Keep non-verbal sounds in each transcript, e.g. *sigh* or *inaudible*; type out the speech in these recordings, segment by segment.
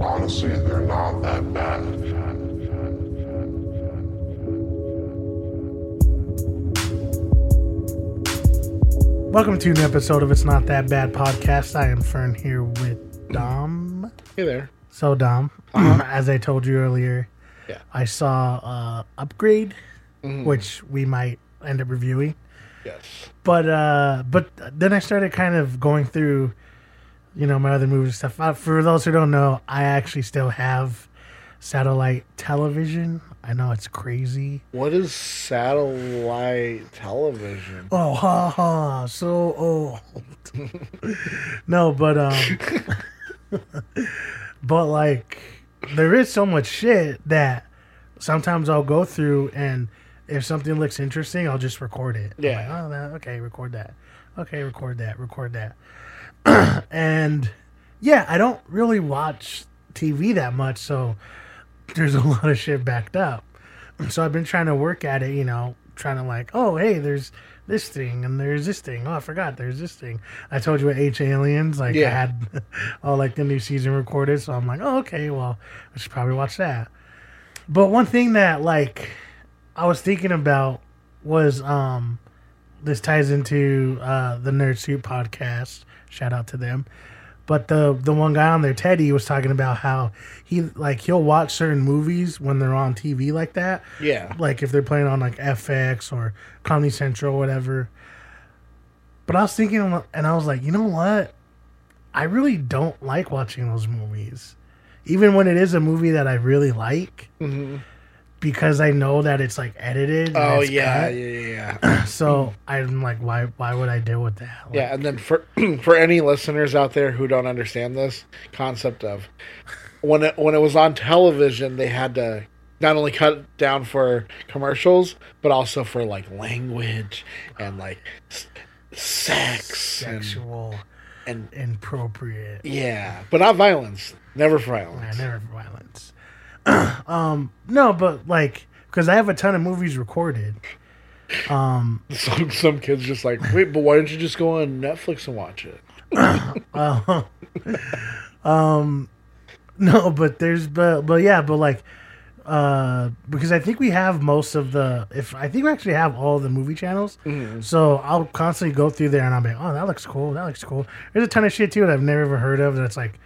Honestly, they're not that bad. Welcome to an episode of It's Not That Bad podcast. I am Fern here with Dom. Hey there. So, Dom, *clears throat* *clears throat* as I told you earlier, Yeah. I saw uh, Upgrade, Mhm. which we might end up reviewing. Yes. But uh, but then I started kind of going through, you know, my other movies and stuff. Uh, for those who don't know, I actually still have satellite television. I know it's crazy. What is satellite television? Oh, ha ha, so old. *laughs* no, but um, *laughs* but like, there is so much shit that sometimes I'll go through, and if something looks interesting, I'll just record it. Yeah. like, oh, that, okay, record that. Okay, record that. Record that. *clears throat* and yeah, I don't really watch TV that much, so there's a *laughs* lot of shit backed up. So I've been trying to work at it, you know, trying to like, oh, hey, there's this thing and there's this thing. Oh, I forgot there's this thing. I told you with H Aliens, like I had *laughs* all like the new season recorded, so I'm like, oh, okay, well, I should probably watch that. But one thing that like I was thinking about was um this ties into uh the Nerd Suit podcast. Shout out to them. But the the one guy on there, Teddy, was talking about how he like he'll watch certain movies when they're on TV like that. Yeah. Like if they're playing on like FX or Comedy Central or whatever. But I was thinking and I was like, you know what? I really don't like watching those movies. Even when it is a movie that I really like, hmm because I know that it's like edited. and Oh yeah, yeah, yeah, yeah. *clears throat* So I'm like, why? Why would I deal with that? Like, yeah. And then for *clears throat* for any listeners out there who don't understand this concept of when it when it was on television, they had to not only cut down for commercials, but also for like language and like s- sex sexual, and inappropriate. yeah, but not violence. Never for Yeah, violence. never violence. *coughs* um, no, but like, because I have a ton of movies recorded. Um, *laughs* Some some kids just like, wait, but why don't you just go on Netflix and watch it? *coughs* uh, *laughs* um, no, but there's, but, but yeah, but like, uh, because I think we have most of the, if I think we actually have all the movie channels. So I'll constantly go through there and I'll be like, oh, that looks cool. That looks cool. There's a ton of shit too that I've never ever heard of that's like,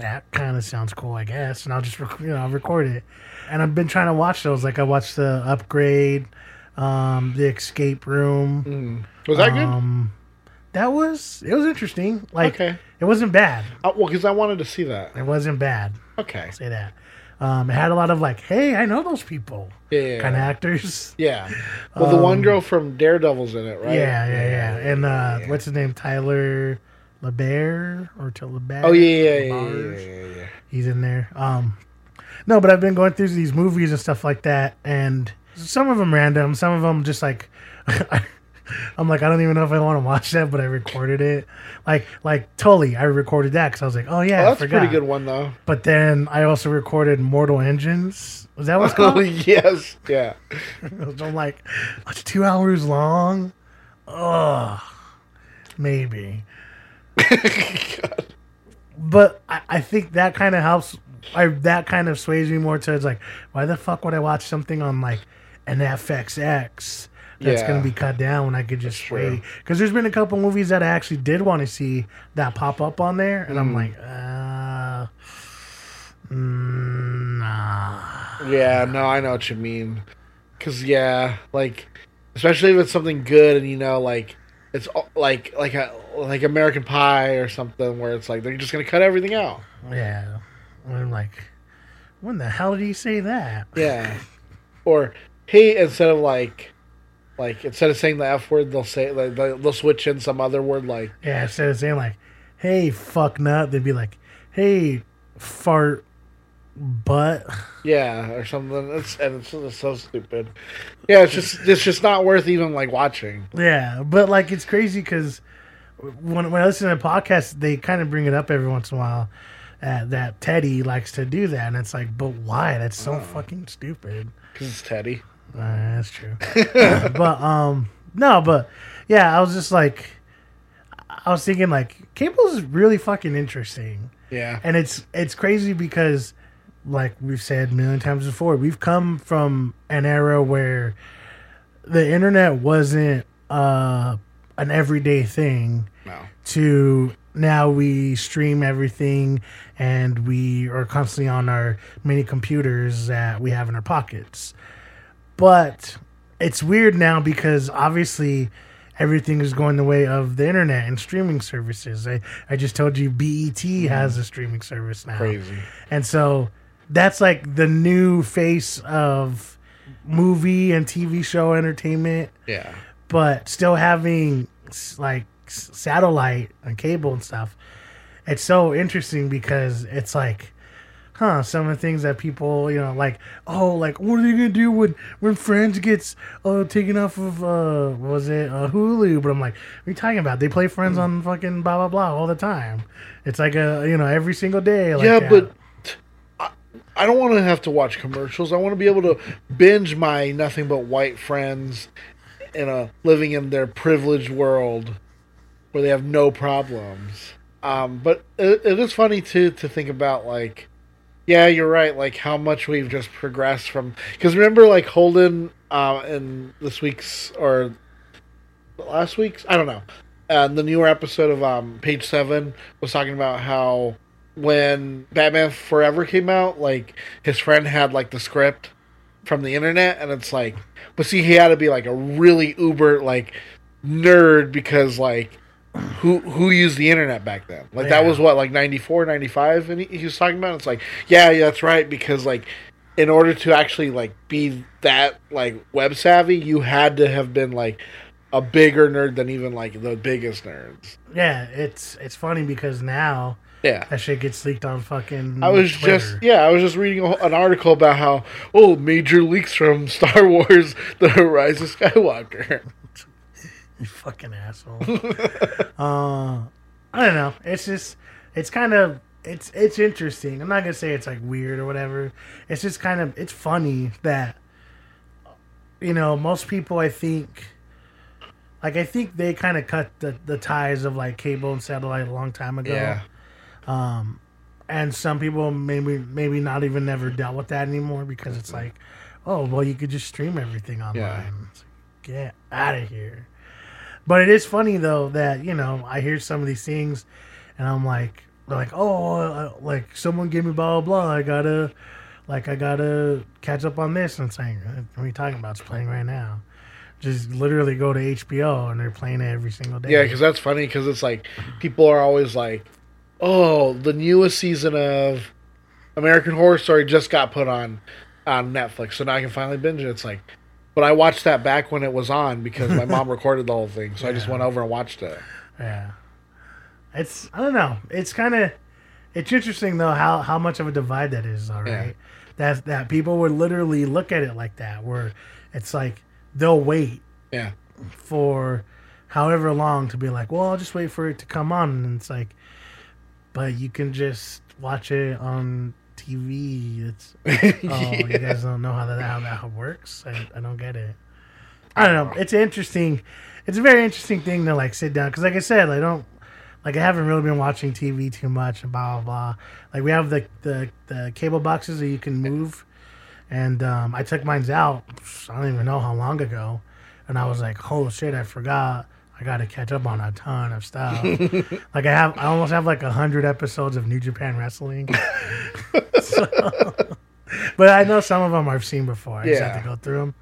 that kind of sounds cool, I guess. And I'll just, rec- you know, I'll record it. And I've been trying to watch those. Like I watched the Upgrade, um, the Escape Room. Mm. Was that good? Um, that was it was interesting. Like Okay. it wasn't bad. Uh, well, because I wanted to see that. It wasn't bad. Okay. I'll say that. Um, it had a lot of like, hey, I know those people Yeah. yeah, kind of yeah. actors. Yeah. Well, the one girl from Daredevil's in it, right? Yeah, yeah, yeah. And uh, yeah. what's his name? Tyler LeBaire or to LeBaire? Oh yeah, yeah, yeah, yeah, yeah. He's in there. Um, no, but I've been going through these movies and stuff like that, and some of them random, some of them just like. *laughs* I'm like, I don't even know if I want to watch that, but I recorded it. Like, like Tully, I recorded that because I was like, oh yeah, Oh, that's a pretty good one though. But then I also recorded Mortal Engines. Was that what's *laughs* Oh called? *laughs* yes, yeah. I'm like, it's two hours long. Ugh, maybe. But I, I think that kind of helps. I that kind of sways me more towards like, why the fuck would I watch something on like an FXX that's Yeah. gonna be cut down when I could just wait? Because there's been a couple movies that I actually did want to see that pop up on there, and Mm. I'm like, uh, mm, nah. Yeah, no, I know what you mean. Cause yeah, like especially if it's something good and you know, like it's all- like like a like American Pie or something where it's like they're just gonna cut everything out. Yeah. I'm like, when the hell did he say that? Yeah. Or hey, instead of like like instead of saying the F word, they'll say like they'll they'll switch in some other word like Yeah, instead of saying like, hey, fuck nut, they'd be like, hey, fart butt. Yeah, or something. It's and it's, it's so stupid. Yeah, it's just it's just not worth even like watching. Yeah, but like it's crazy because when, when I listen to podcasts, they kind of bring it up every once in a while. Uh, that Teddy likes to do that, and it's like, but why? That's so fucking stupid. Because it's Teddy. Uh, that's true. *laughs* but um, no, but yeah, I was just like, I was thinking like, Cable's really fucking interesting. Yeah. and it's it's crazy because like we've said a million times before we've come from an era where the internet wasn't uh an everyday thing No. to now we stream everything and we are constantly on our mini computers that we have in our pockets but it's weird now because obviously everything is going the way of the internet and streaming services. I, I just told you BET has a streaming service now. Crazy. And so that's like the new face of movie and TV show entertainment, Yeah. but still having like satellite and cable and stuff. It's so interesting because it's like, huh, some of the things that people, you know, like, oh, like, what are they gonna do when when Friends gets uh taken off of uh what was it uh, Hulu? But I'm like, what are you talking about? They play Friends on fucking blah blah blah all the time. It's like a you know every single day. Like yeah, that. but I, don't want to have to watch commercials. I want to be able to binge my nothing but white friends in a living in their privileged world where they have no problems. Um, but it, it is funny too to think about like, yeah, you're right. Like how much we've just progressed from because remember like Holden uh, in this week's or last week's I don't know. And the newer episode of um, Page Seven was talking about how when Batman Forever came out, like his friend had like the script from the internet, and it's like, but see, he had to be like a really uber like nerd because like who who used the internet back then? Like that was what like 94, 95? and he, he was talking about. It's like, yeah, yeah, that's right, because like in order to actually like be that like web savvy, you had to have been like a bigger nerd than even like the biggest nerds. yeah, it's it's funny because now Yeah. that shit gets leaked on fucking. I was Twitter. just yeah, I was just reading a, an article about how oh major leaks from *laughs* Star Wars: The Rise of Skywalker. *laughs* You fucking asshole. *laughs* uh, I don't know. It's just, it's kind of, it's it's interesting. I'm not gonna say it's like weird or whatever. It's just kind of, it's funny that, you know, most people I think, like I think they kind of cut the the ties of like cable and satellite a long time ago. Yeah, Um, and some people maybe maybe not even never dealt with that anymore because it's like, oh well, you could just stream everything online. Yeah. Like, Get out of here. But it is funny though that you know I hear some of these things, and I'm like, they're like, oh, uh, like someone gave me blah blah blah. I gotta, like, I gotta catch up on this. And it's like, what are you talking about? It's playing right now. Just literally go to HBO and they're playing it every single day. yeah, because that's funny because it's like people are always like, oh, the newest season of American Horror Story just got put on on Netflix, so now I can finally binge it. It's like, but I watched that back when it was on because my mom *laughs* recorded the whole thing, so I just went over and watched it. Yeah. It's I don't know. It's kind of it's interesting though how how much of a divide that is. All right, Yeah. that that people would literally look at it like that, where it's like they'll wait Yeah, for however long to be like, well, I'll just wait for it to come on, and it's like, but you can just watch it on TV. It's *laughs* oh, you guys don't know how that how that works. I, I don't get it. I don't know. It's interesting. It's a very interesting thing to like sit down because, like I said, I don't like I haven't really been watching TV too much and blah blah blah. Like we have the the, the cable boxes that you can move, and um, I took mine's out. I don't even know how long ago, and I was like, "Oh shit, I forgot." I got to catch up on a ton of stuff. *laughs* like I have, I almost have like a hundred episodes of New Japan Wrestling. *laughs* So- *laughs* but I know some of them I've seen before. I just have to go through them.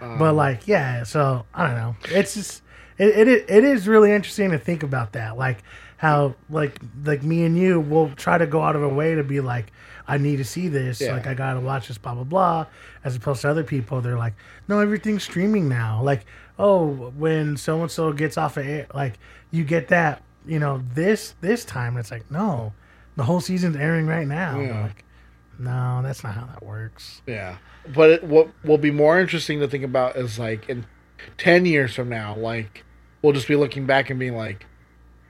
Um, But like, yeah. So I don't know. It's just it, it it is really interesting to think about that. Like how like like me and you will try to go out of our way to be like, I need to see this. Yeah. Like I gotta watch this. Blah blah blah. As opposed to other people, they're like, no, everything's streaming now. Like oh, when so and so gets off of air, like you get that. You know this this time. It's like no, the whole season's airing right now. Yeah. Like no, that's not how that works. Yeah, but it, what will be more interesting to think about is like in ten years from now, like we'll just be looking back and being like,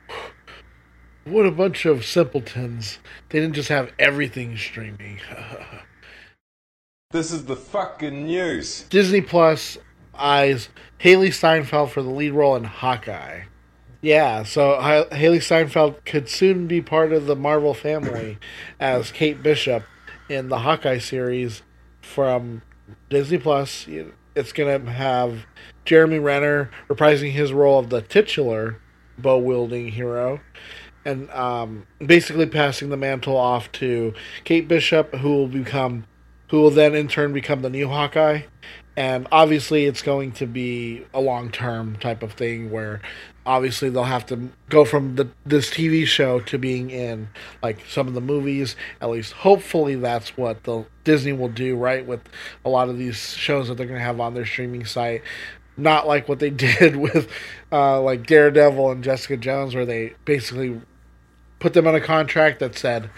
*sighs* "What a bunch of simpletons! They didn't just have everything streaming." *laughs* This is the fucking news. Disney Plus eyes Hailee Steinfeld for the lead role in Hawkeye. Yeah, so Ha- Hailee Steinfeld could soon be part of the Marvel family *laughs* as Kate Bishop in the Hawkeye series from Disney Plus. It's going to have Jeremy Renner reprising his role of the titular bow wielding hero and um, basically passing the mantle off to Kate Bishop, who will become, who will then in turn become the new Hawkeye. And obviously, it's going to be a long term type of thing where obviously they'll have to go from the this TV show to being in like some of the movies. At least, hopefully, that's what the Disney will do, right? With a lot of these shows that they're going to have on their streaming site. Not like what they *laughs* did with uh, like Daredevil and Jessica Jones, where they basically put them on a contract that said,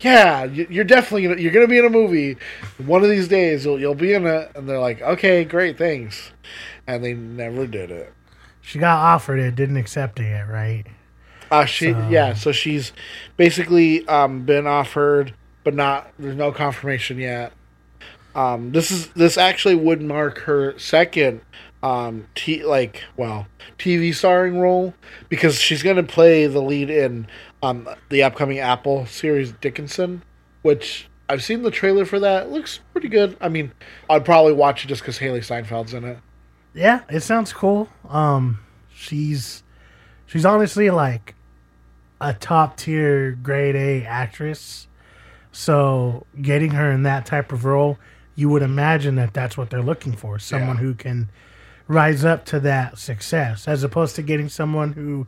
"Yeah, you- you're definitely gonna, you're going to be in a movie one of these days. You'll you'll be in it." And they're like, "Okay, great, thanks," and they never did it. She got offered it, didn't accept it right? Uh, she So- yeah, so she's basically um, been offered, but not there's no confirmation yet. Um, this is this actually would mark her second um t like well TV starring role because she's gonna play the lead in um the upcoming Apple series Dickinson, which I've seen the trailer for that. It looks pretty good. I mean, I'd probably watch it just because Hailee Steinfeld's in it. Yeah, it sounds cool. Um, she's she's honestly like a top tier grade A actress. So getting her in that type of role, you would imagine that that's what they're looking for someone Yeah. who can rise up to that success, as opposed to getting someone who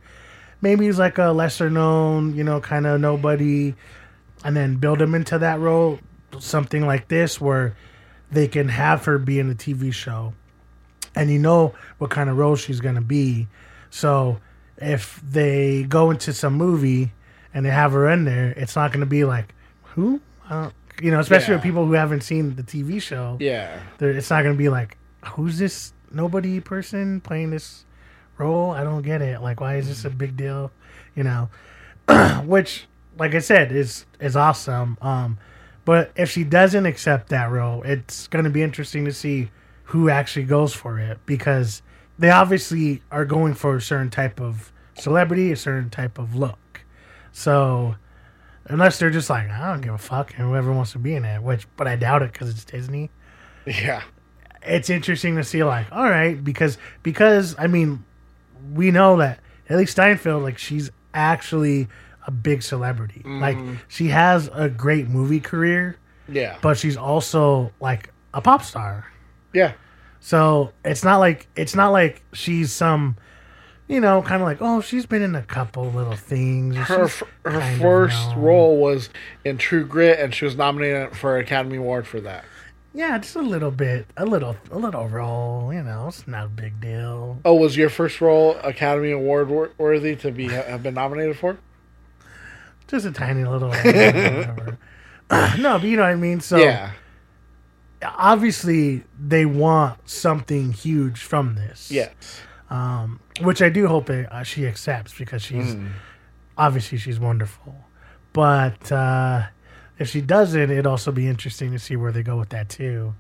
maybe he's like a lesser known, you know, kind of nobody, and then build him into that role. Something like this, where they can have her be in a TV show and you know what kind of role she's going to be. So if they go into some movie and they have her in there, it's not going to be like, who? I you know, especially with people who haven't seen the TV show. Yeah, It's not going to be like, who's this nobody person playing this role? I don't get it. Like, why is this a big deal? You know, *clears throat* which, like I said, is is awesome. Um, but if she doesn't accept that role, it's going to be interesting to see who actually goes for it because they obviously are going for a certain type of celebrity, a certain type of look. So unless they're just like, I don't give a fuck, and whoever wants to be in it, which, but I doubt it because it's Disney. yeah, It's interesting to see, like, all right, because because I mean, we know that Hailee Steinfeld, like, she's actually a big celebrity. Like, mm-hmm. she has a great movie career, yeah, but she's also like a pop star. yeah. So it's not like it's not like she's some, you know, kind of like oh she's been in a couple little things. her f- her first role was in True Grit, and she was nominated for an Academy Award for that. Yeah, just a little bit, a little, a little role. You know, it's not a big deal. Oh, was your first role Academy Award worthy to be have been nominated for? Just a tiny little. *laughs* *clears throat* no, but you know what I mean. So yeah, obviously they want something huge from this. yes, um, which I do hope it, uh, she accepts because she's obviously she's wonderful. But uh, if she doesn't, it'd also be interesting to see where they go with that too.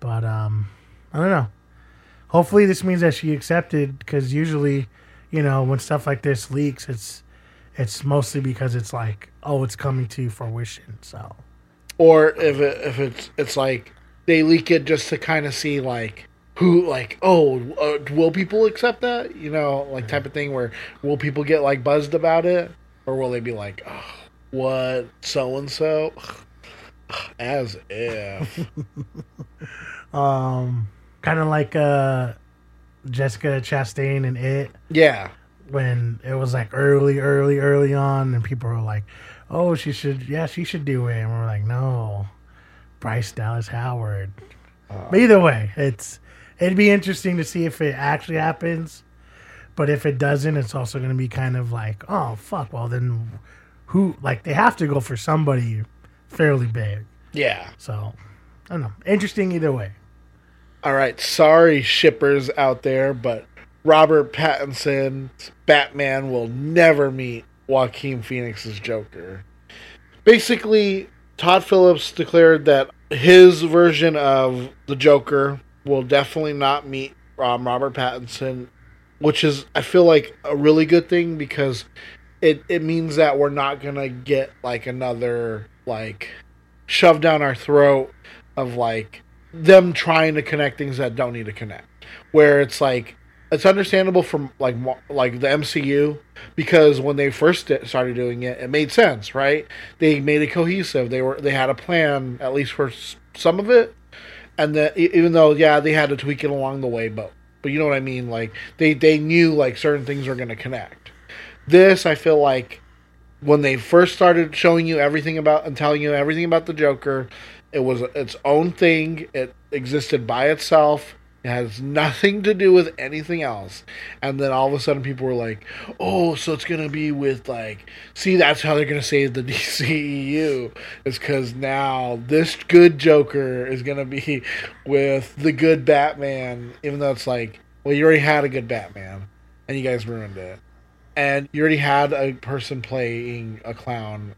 But um, I don't know. Hopefully, this means that she accepted because usually, you know, when stuff like this leaks, it's it's mostly because it's like, oh, it's coming to fruition. So or if it, if it's it's like they leak it just to kind of see like who like oh uh, will people accept that you know like type of thing where will people get like buzzed about it or will they be like oh, what so and so as if *laughs* um, kind of like uh, Jessica Chastain and it. yeah when it was like early, early, early on, and people were like, "Oh, she should, yeah, she should do it," and we're like, "No, Bryce Dallas Howard." but either way, it's it'd be interesting to see if it actually happens. But if it doesn't, it's also going to be kind of like, "Oh, fuck." Well, then who? Like they have to go for somebody fairly big. yeah So I don't know. Interesting either way. All right, sorry shippers out there, but Robert Pattinson's Batman will never meet Joaquin Phoenix's Joker. Basically, Todd Phillips declared that his version of the Joker will definitely not meet um, Robert Pattinson which is I feel like a really good thing because it it means that we're not gonna get like another like shoved down our throat of like them trying to connect things that don't need to connect. Where it's like it's understandable from like like the MCU because when they first started doing it, it made sense, right? They made it cohesive. They were they had a plan at least for some of it, and that even though yeah they had to tweak it along the way, but but you know what I mean. Like they they knew like certain things were going to connect. This I feel like when they first started showing you everything about and telling you everything about the Joker, it was its own thing. It existed by itself. It has nothing to do with anything else. And then all of a sudden, people were like, "Oh, so it's gonna be with like, see, that's how they're gonna save the *laughs* DCEU. Is because now this good Joker is gonna be *laughs* with the good Batman, even though it's like, well, you already had a good Batman, and you guys ruined it." And you already had a person playing a clown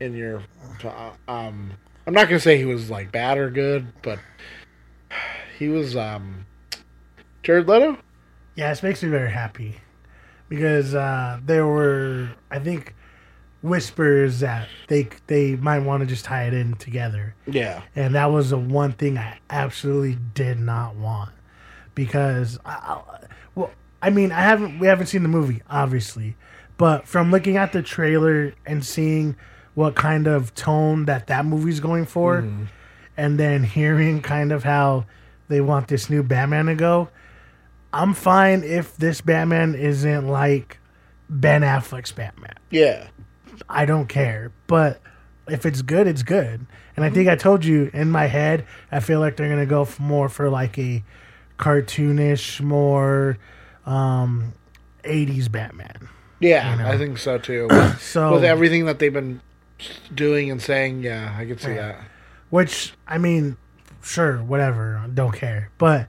in your um i'm not gonna say he was like bad or good but *sighs* he was um jared leto? Yeah, this makes me very happy. Because uh, there were, I think, whispers that they they might want to just tie it in together, yeah. And that was the one thing I absolutely did not want. Because, I, I, I mean, I haven't we haven't seen the movie obviously, but from looking at the trailer and seeing what kind of tone that that movie's going for, mm-hmm. and then hearing kind of how they want this new Batman to go. I'm fine if this Batman isn't like Ben Affleck's Batman. yeah I don't care. But if it's good, it's good. And I think I told you in my head, I feel like they're gonna go for more for like a cartoonish, more um, '80s Batman. yeah You know. i think so too *coughs* So with everything that they've been doing and saying yeah i could see Yeah. that Which I mean, sure, whatever, don't care. But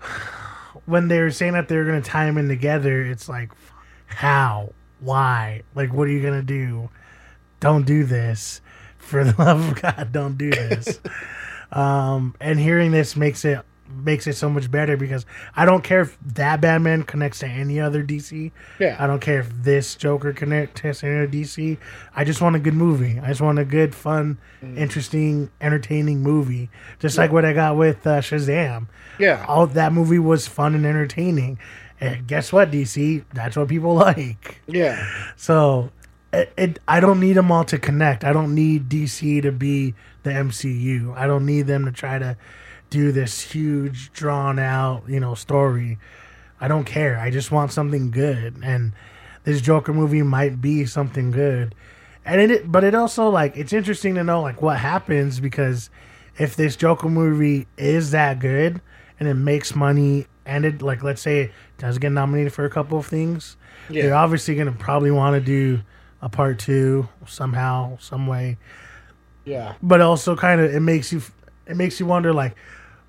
*sighs* when they were saying that they were gonna tie them in together, it's like, how, why, like, what are you gonna do? Don't do this, for the *laughs* love of God, don't do this. *laughs* um, and hearing this makes it makes it so much better because I don't care if that Batman connects to any other DC. Yeah. I don't care if this Joker connects to any other DC. I just want a good movie. I just want a good, fun, interesting, entertaining movie. Just like what I got with uh, Shazam. yeah All that movie was fun and entertaining. And guess what, DC? That's what people *laughs* like. yeah So it, it, I don't need them all to connect. I don't need DC to be the MCU. I don't need them to try to do this huge, drawn out, you know, story. I don't care. I just want something good, and this Joker movie might be something good. And it, but it also like it's interesting to know like what happens because if this Joker movie is that good and it makes money and it like let's say it does get nominated for a couple of things, Yeah. they're obviously gonna probably want to do a part two somehow, some way. yeah But also kind of it makes you it makes you wonder like,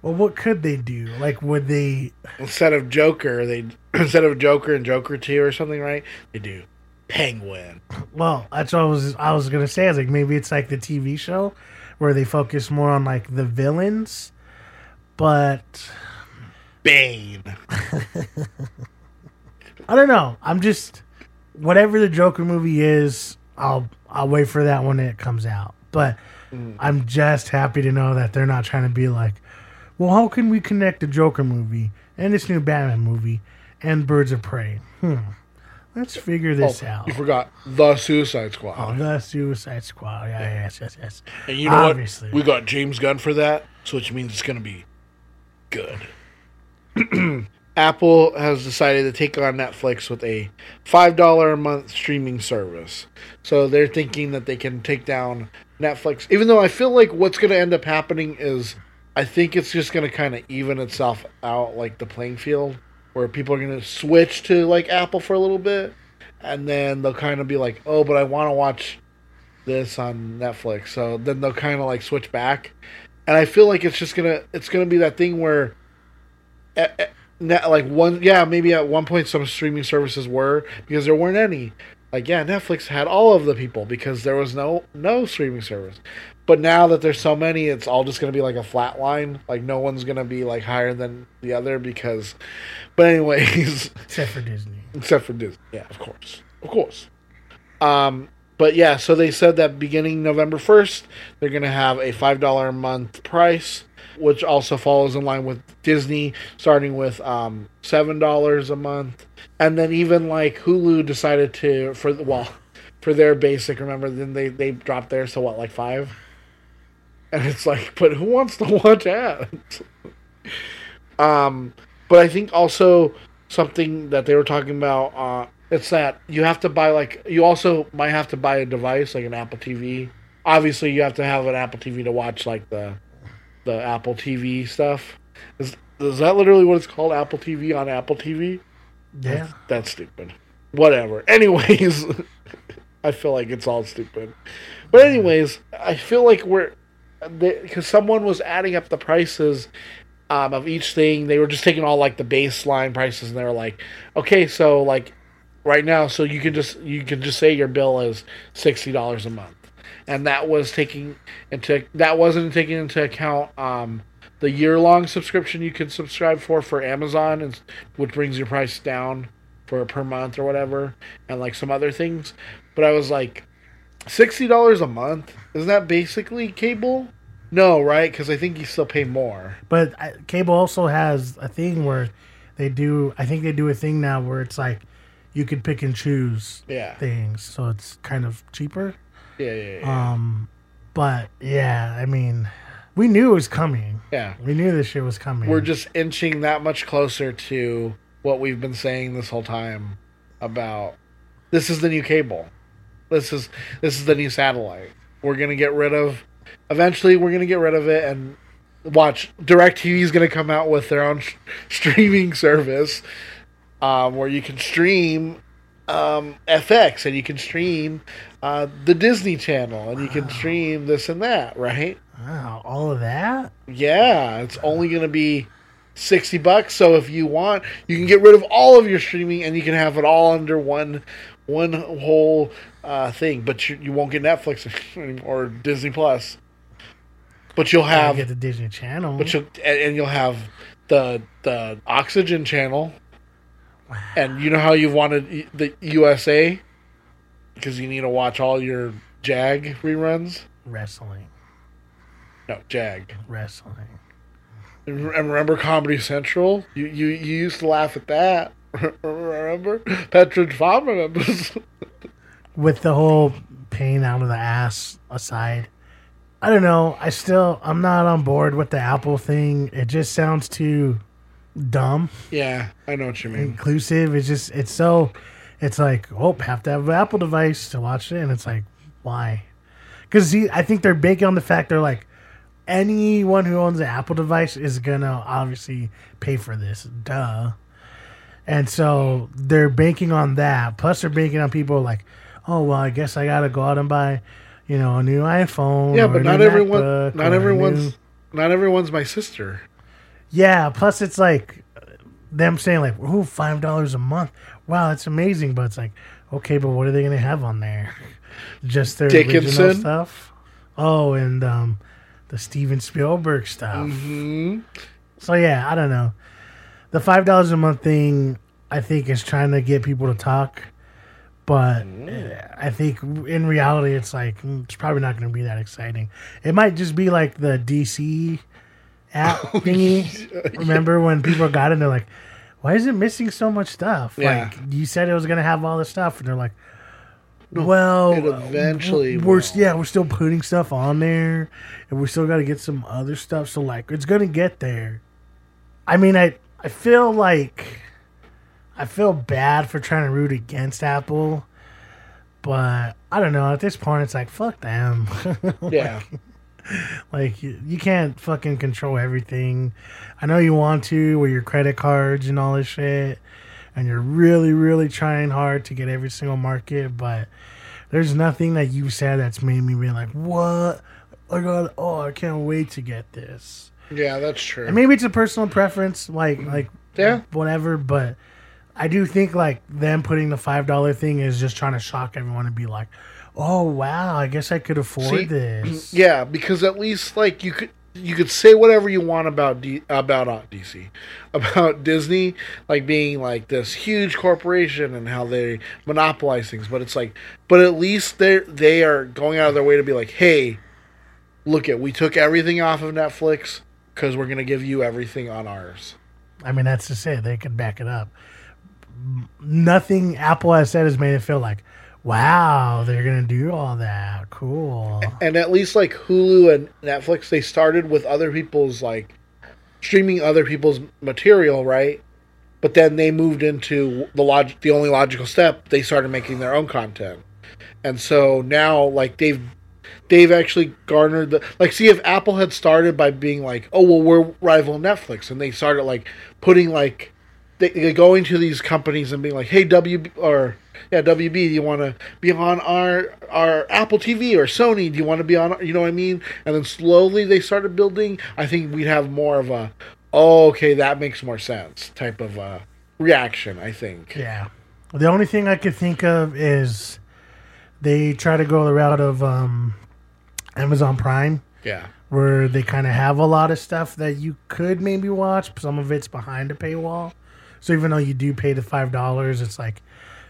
well, what could they do? Like, would they? instead of joker they *clears throat* instead of joker and joker 2 or something right they do penguin Well, that's what I was I was gonna say. I was like, maybe it's like the TV show where they focus more on like the villains, but bane *laughs* I don't know. I'm just whatever the Joker movie is. I'll I'll wait for that when it comes out. But mm. I'm just happy to know that they're not trying to be like, well, how can we connect the Joker movie and this new Batman movie and Birds of Prey? Hmm. Let's figure this Oh, out. you forgot the suicide squad Oh, the Suicide Squad. Yeah, yes, yes, yes. And you know Obviously. what? We got James Gunn for that, so which means it's going to be good. *clears throat* Apple has decided to take on Netflix with a $5 a month streaming service. So they're thinking that they can take down Netflix. Even though I feel like what's going to end up happening is I think it's just going to kind of even itself out like the playing field where people are going to switch to like Apple for a little bit and then they'll kind of be like, "Oh, but I want to watch this on Netflix. So then they'll kind of like switch back, and I feel like it's just gonna it's gonna be that thing where, eh, net, like one yeah maybe at one point some streaming services were because there weren't any like yeah, Netflix had all of the people because there was no no streaming service. But now that there's so many, it's all just gonna be like a flat line. Like no one's gonna be like higher than the other because. But anyways, *laughs* Except for Disney. except for Disney, yeah, of course, of course. Um, but yeah, so they said that beginning November first, they're gonna have a five dollar a month price, which also follows in line with Disney, starting with um, seven dollars a month, and then even like Hulu decided to for the well for their basic. Remember, then they they dropped theirs to what like five, and it's like, but who wants to *laughs* watch ads? um, but I think also something that they were talking about. Uh, it's that you have to buy like you also might have to buy a device like an Apple TV. Obviously, you have to have an Apple TV to watch like the the Apple TV stuff. Is is that literally what it's called? Apple TV on Apple TV? Yeah. That's stupid. Whatever. *laughs* Anyways, I feel like it's all stupid. But anyways, I feel like we're because someone was adding up the prices um, of each thing. They were just taking all like the baseline prices, and they were like, okay, so like right now, so you can just you can just say your bill is sixty dollars a month, and that was taking into that wasn't taking into account um, the year long subscription you can subscribe for for Amazon, and which brings your price down for per month or whatever, and like some other things. But I was like, sixty dollars a month isn't that basically cable? No, right? Because I think you still pay more. But I, cable also has a thing where they do. I think they do a thing now where it's like you can pick and choose Yeah, things, so it's kind of cheaper. Yeah, yeah, yeah. Um, but yeah, I mean, we knew it was coming. yeah. We knew this shit was coming. We're just inching that much closer to what we've been saying this whole time about this is the new cable. This is this is the new satellite. We're gonna get rid of. Eventually, we're gonna get rid of it and watch. Directv is gonna come out with their own sh- *laughs* streaming service, um, where you can stream um, FX and you can stream uh, the Disney Channel and you can stream this and that. Right? wow, all of that. Yeah, it's only going to be 60 bucks. So if you want, you can get rid of all of your streaming and you can have it all under one one whole uh, thing, but you, you won't get Netflix *laughs* or Disney Plus. But you'll have get the Disney Channel. but you'll and, and you'll have the the Oxygen channel. And you know how you wanted the USA because you need to watch all your Jag reruns? wrestling, No, Jag. wrestling. And remember Comedy Central? You you, you used to laugh at that. *laughs* remember? Petra Fama members. *laughs* With the whole pain out of the ass aside, I don't know. I still I'm not on board with the Apple thing. It just sounds too dumb. yeah, I know what you mean. inclusive. It's just it's so it's like oh have to have an Apple device to watch it, and it's like why? Because I think they're banking on the fact they're like anyone who owns an Apple device is gonna obviously pay for this, duh. And so they're banking on that. Plus, they're banking on people like, oh well, I guess I gotta go out and buy, you know, a new iPhone. Yeah, but not everyone MacBook not everyone's new- not everyone's my sister. Yeah, plus it's like them saying like, "Ooh, five dollars a month. Wow, that's amazing." But it's like, okay, but what are they gonna have on there? *laughs* Just their original stuff. Oh, and um, the Steven Spielberg stuff. hmm So yeah, I don't know. The five dollars a month thing, I think, is trying to get people to talk, but uh, I think in reality, it's like mm, it's probably not going to be that exciting. It might just be like the DC app *laughs* oh, thingy. Remember when people got it? They're like, "Why is it missing so much stuff?" Yeah. Like you said, it was going to have all this stuff, and they're like. well, it eventually we're will. yeah, we're still putting stuff on there, and we still got to get some other stuff. So like, it's gonna get there. I mean, I I feel like I feel bad for trying to root against Apple, but I don't know. At this point, it's like fuck them. *laughs* Yeah. *laughs* like you, you can't fucking control everything. I know you want to with your credit cards and all this shit, and you're really, really trying hard to get every single market, but there's nothing that you said that's made me be like, what? Oh I got, oh, I can't wait to get this. Yeah, that's true. And maybe it's a personal preference, like, like, Yeah. whatever. But I do think like them putting the five dollar thing is just trying to shock everyone and be like, "Oh wow, I guess I could afford See, this." *clears throat* Yeah, because at least like you could you could say whatever you want about D, about uh, DC *laughs* about Disney like being like this huge corporation and how they monopolize things, but it's like but at least they they are going out of their way to be like, "Hey, look at we took everything off of Netflix cuz we're going to give you everything on ours." I mean, that's to say They could back it up. Nothing Apple has said has made it feel like, wow, they're gonna do all that. Cool. and at least like Hulu and Netflix, they started with other people's like streaming other people's material, right? But then they moved into the log- the only logical step. They started making their own content, and so now like they've they've actually garnered the like. See if Apple had started by being like, oh well, we're rival Netflix, and they started like putting like they, they going to these companies and being like, hey W or yeah WB, do you want to be on our our Apple TV or Sony? Do you want to be on? You know what I mean? And then slowly they started building. I think we'd have more of a oh okay that makes more sense type of uh, reaction. I think. Yeah. The only thing I could think of is they try to go the route of um, Amazon Prime, Yeah. where they kind of have a lot of stuff that you could maybe watch. Some of it's behind a paywall. So even though you do pay the five dollars, it's like,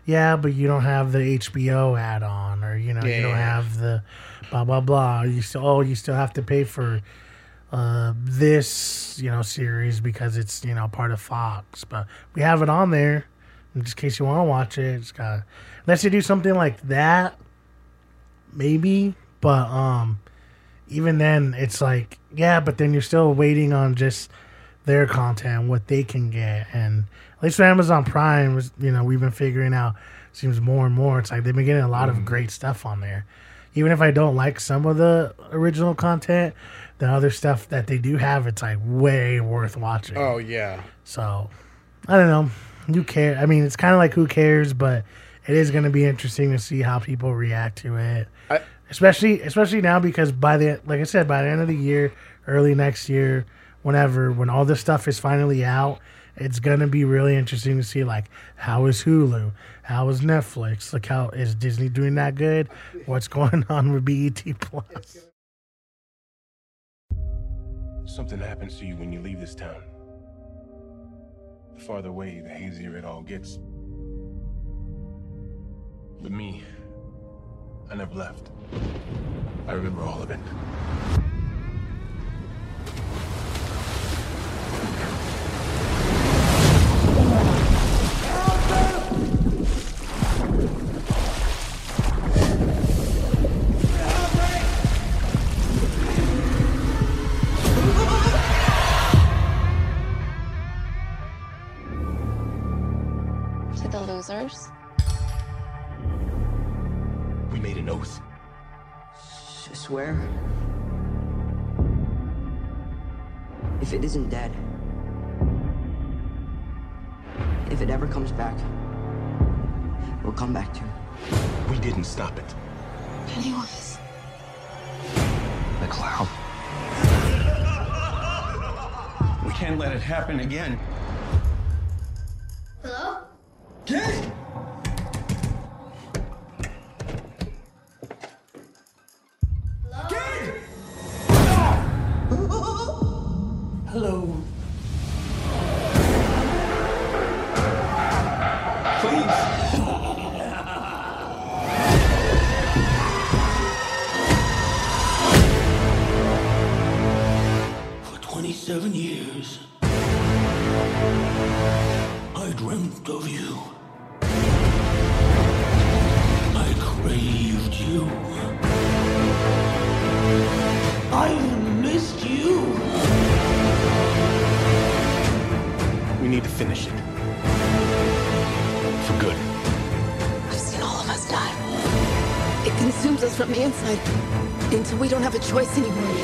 yeah, but you don't have the HBO add-on, or you know, you don't Yeah. have the blah blah blah. You still, oh, you still have to pay for uh, this, you know, series because it's you know part of Fox. But we have it on there, in just case you want to watch it. It's got unless you do something like that, maybe. But um, even then, it's like yeah, but then you're still waiting on just their content, what they can get, and least for Amazon Prime, you know we've been figuring out seems more and more. It's like they've been getting a lot of mm-hmm. great stuff on there. Even if I don't like some of the original content, the other stuff that they do have, it's like way worth watching. Oh yeah. So I don't know. Who care? I mean, it's kind of like who cares, but it is going to be interesting to see how people react to it. I- especially, especially now because by the like I said, by the end of the year, early next year, whenever when all this stuff is finally out, it's to be really interesting to see like how is Hulu, how is Netflix, like how is Disney doing that good? What's going *laughs* on with BET Plus? Something happens to you when you leave this town. The farther away, the hazier it all gets. But me, I never left. I remember all of it. Again. Choice anymore.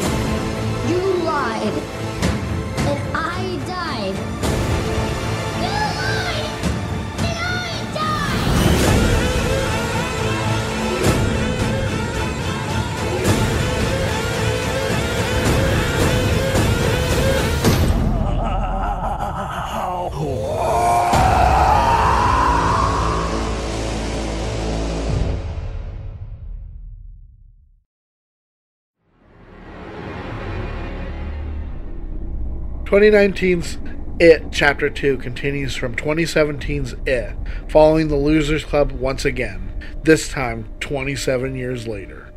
2019's It Chapter 2 continues from 2017's It, following the Losers Club once again, this time 27 years later.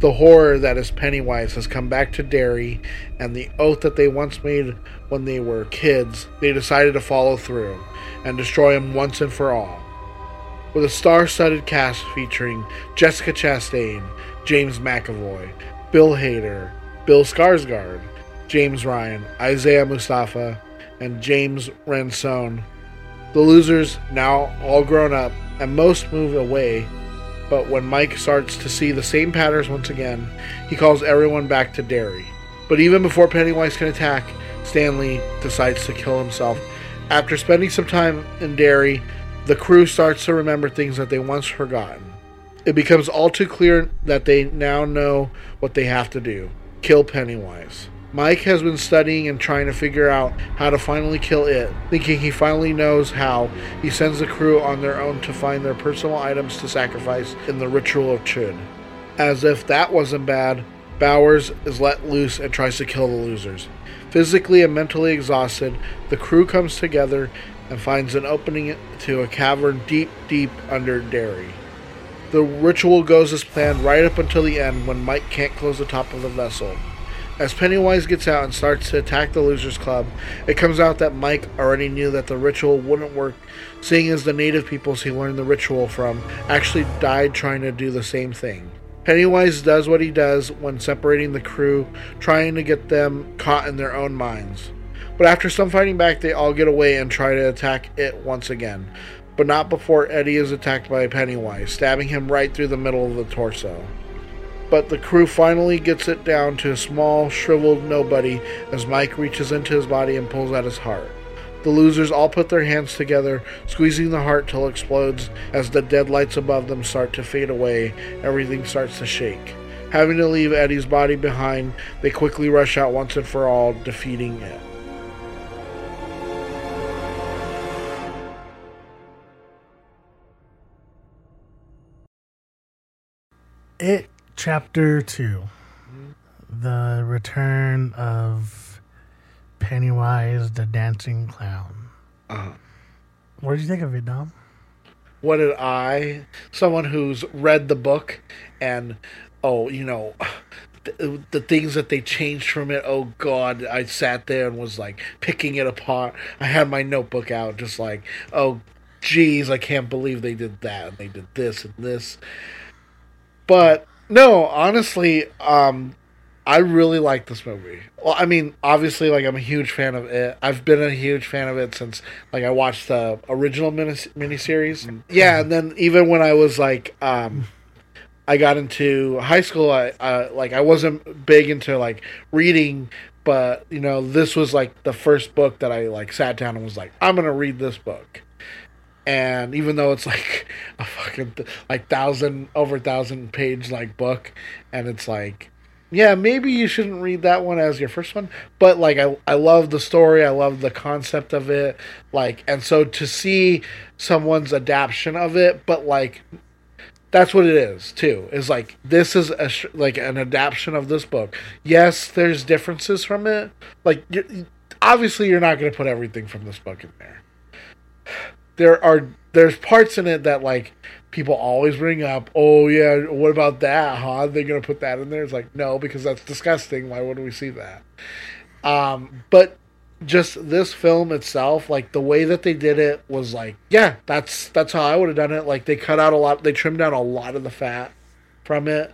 The horror that is Pennywise has come back to Derry, and the oath that they once made when they were kids, they decided to follow through and destroy him once and for all. With a star studded cast featuring Jessica Chastain, James McAvoy, Bill Hader, Bill Skarsgård, James Ryan, Isaiah Mustafa, and James Ransone. The losers, now all grown up, and most move away, but when Mike starts to see the same patterns once again, he calls everyone back to Derry. But even before Pennywise can attack, Stanley decides to kill himself. After spending some time in Derry, the crew starts to remember things that they once forgotten. It becomes all too clear that they now know what they have to do kill Pennywise. Mike has been studying and trying to figure out how to finally kill it. Thinking he finally knows how, he sends the crew on their own to find their personal items to sacrifice in the ritual of Chud. As if that wasn't bad, Bowers is let loose and tries to kill the losers. Physically and mentally exhausted, the crew comes together and finds an opening to a cavern deep, deep under Derry. The ritual goes as planned right up until the end when Mike can't close the top of the vessel. As Pennywise gets out and starts to attack the Losers Club, it comes out that Mike already knew that the ritual wouldn't work, seeing as the native peoples he learned the ritual from actually died trying to do the same thing. Pennywise does what he does when separating the crew, trying to get them caught in their own minds. But after some fighting back, they all get away and try to attack it once again. But not before Eddie is attacked by Pennywise, stabbing him right through the middle of the torso. But the crew finally gets it down to a small, shriveled nobody as Mike reaches into his body and pulls out his heart. The losers all put their hands together, squeezing the heart till it explodes. As the dead lights above them start to fade away, everything starts to shake. Having to leave Eddie's body behind, they quickly rush out once and for all, defeating it. It Chapter 2 The Return of Pennywise the Dancing Clown. Uh-huh. What did you think of it, Dom? What did I, someone who's read the book and, oh, you know, the, the things that they changed from it, oh God, I sat there and was like picking it apart. I had my notebook out, just like, oh, geez, I can't believe they did that and they did this and this. But no, honestly, um, I really like this movie. Well, I mean, obviously, like I'm a huge fan of it. I've been a huge fan of it since like I watched the original mini miniseries. Yeah, and then even when I was like, um, I got into high school, I uh, like I wasn't big into like reading, but you know, this was like the first book that I like sat down and was like, I'm gonna read this book and even though it's like a fucking like thousand over thousand page like book and it's like yeah maybe you shouldn't read that one as your first one but like i i love the story i love the concept of it like and so to see someone's adaptation of it but like that's what it is too is like this is a like an adaptation of this book. Yes there's differences from it like you obviously you're not going to put everything from this book in there there are there's parts in it that like people always bring up. Oh yeah, what about that? Huh? They're gonna put that in there. It's like no, because that's disgusting. Why would we see that? Um, but just this film itself, like the way that they did it was like, yeah, that's that's how I would have done it. Like they cut out a lot, they trimmed down a lot of the fat from it.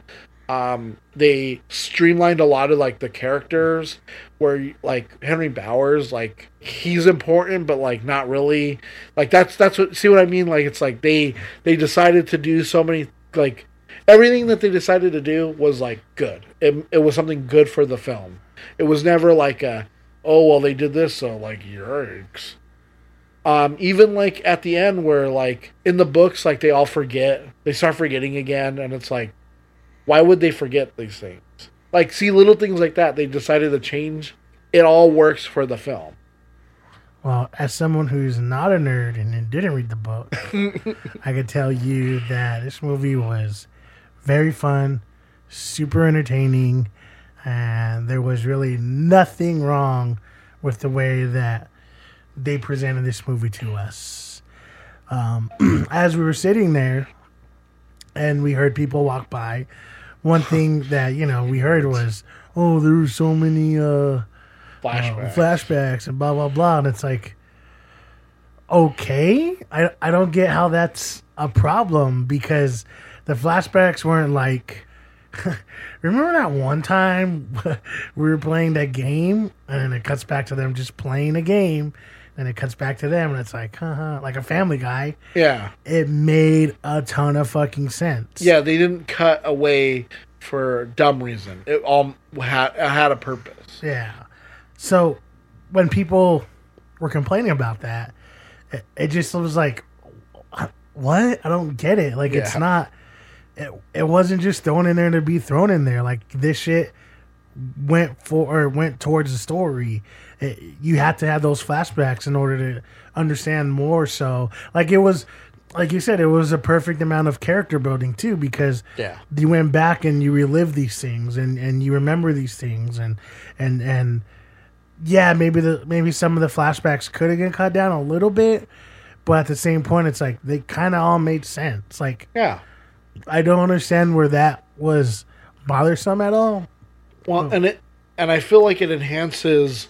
Um, they streamlined a lot of like the characters where like Henry Bowers, like he's important, but like not really. Like that's that's what see what I mean. Like it's like they they decided to do so many like everything that they decided to do was like good. It it was something good for the film. It was never like a oh well they did this so like yikes. Um, even like at the end where like in the books like they all forget they start forgetting again and it's like why would they forget these things? Like, see little things like that. They decided to change. It all works for the film. Well, as someone who's not a nerd and didn't read the book, *laughs* I could tell you that this movie was very fun, super entertaining, and there was really nothing wrong with the way that they presented this movie to us. Um, *clears throat* as we were sitting there and we heard people walk by, one thing that you know we heard was, "Oh, there were so many uh, uh, flashbacks. and blah blah blah," and it's like, okay, I I don't get how that's a problem because the flashbacks weren't like. *laughs* Remember that one time *laughs* we were playing that game and it cuts back to them just playing a game and it cuts back to them and it's like, haha, like a family guy. yeah. It made a ton of fucking sense. Yeah, they didn't cut away for dumb reason. It all had had a purpose. Yeah. So when people were complaining about that, it, it just was like, what? I don't get it. Like it's not. It, it wasn't just thrown in there to be thrown in there. Like this shit went for or went towards the story. It, you had to have those flashbacks in order to understand more. So like it was. Like you said, it was a perfect amount of character building too, because Yeah. you went back and you relive these things and, and you remember these things and and and yeah, maybe the maybe some of the flashbacks could have been cut down a little bit, but at the same point, it's like they kind of all made sense. Like Yeah. I don't understand where that was bothersome at all. Well, hmm. and it and I feel like it enhances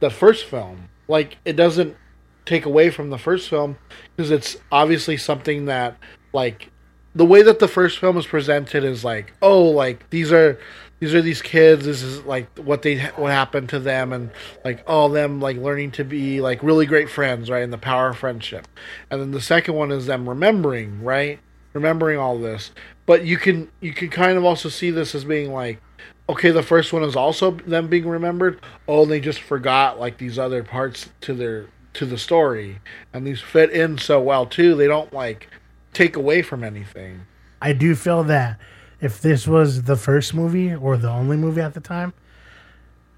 the first film. Like it doesn't take away from the first film because it's obviously something that like the way that the first film is presented is like oh like these are these are these kids this is like what they what happened to them and like all them like learning to be like really great friends right and the power of friendship. And then the second one is them remembering right remembering all this. But you can you can kind of also see this as being like okay the first one is also them being remembered. Oh they just forgot like these other parts to their to the story. And these fit in so well too. They don't like take away from anything. I do feel that if this was the first movie or the only movie at the time,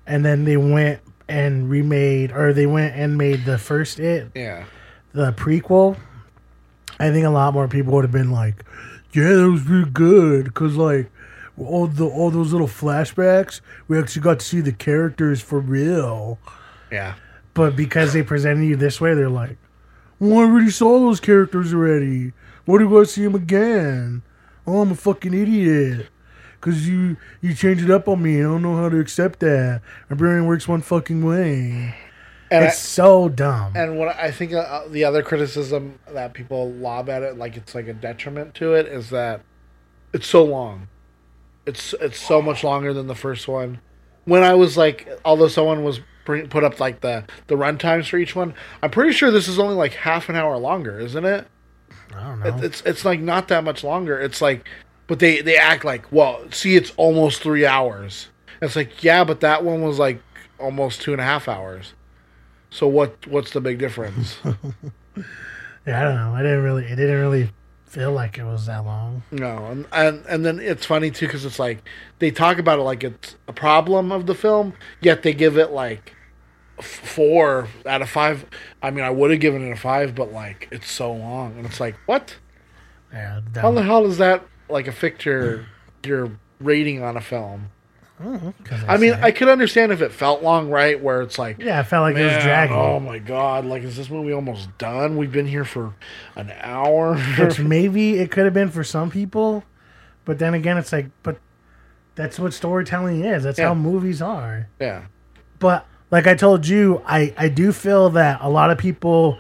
and then they went and remade or they went and made the first it yeah. the prequel, I think a lot more people would have been like, "Yeah, that was really good," because like all the all those little flashbacks, we actually got to see the characters for real. yeah But because they presented you this way, they're like, "Well, I already saw those characters already. Why do I see them again? Oh, I'm a fucking idiot." Cause you you changed it up on me. I don't know how to accept that. My brain works one fucking way. and it's I- so dumb. And what I think uh, the other criticism that people lob at it, like it's like a detriment to it, is that it's so long. It's it's so much longer than the first one. When I was like, although someone was bring, put up like the the run times for each one, I'm pretty sure this is only like half an hour longer, isn't it? I don't know. It- It's it's like not that much longer. It's like, but they they act like, well, see, it's almost three hours. It's like, yeah, but that one was like almost two and a half hours. So what what's the big difference? *laughs* Yeah, I don't know. I didn't really. It didn't really feel like it was that long. No, and, and and then it's funny too because it's like they talk about it like it's a problem of the film, yet they give it like four out of five. I mean, I would have given it a five, but like it's so long, and it's like what? Yeah, How the hell does that like affect your your rating on a film? 'Cause I mean, I could understand if it felt long, right? Where it's like, yeah, it felt like it was dragging. oh my god, like is this movie almost done? We've been here for an hour. *laughs* Which maybe it could have been for some people, but then again, it's like, but that's what storytelling is. That's Yeah. how movies are. yeah, But like I told you, I I do feel that a lot of people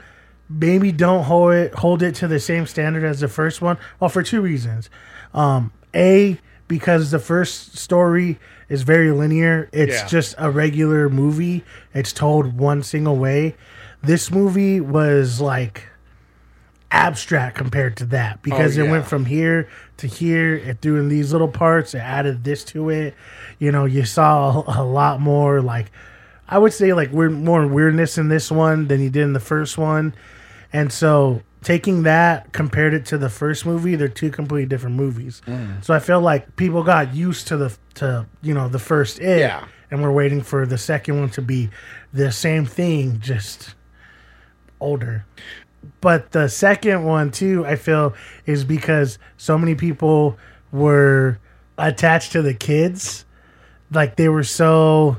maybe don't hold it hold it to the same standard as the first one. Well, for two reasons. Um, a because the first story is very linear. It's Yeah. just a regular movie. It's told one single way. This movie was like abstract compared to that because Oh, it went from here to here. It threw in these little parts. It added this to it. You know, you saw a lot more like I would say like we're more weirdness in this one than you did in the first one. And so taking that compared it to the first movie, they're two completely different movies. Mm. So I feel like people got used to the to you know the first it, Yeah. and we're waiting for the second one to be the same thing, just older. But the second one too, I feel, is because so many people were attached to the kids, like they were so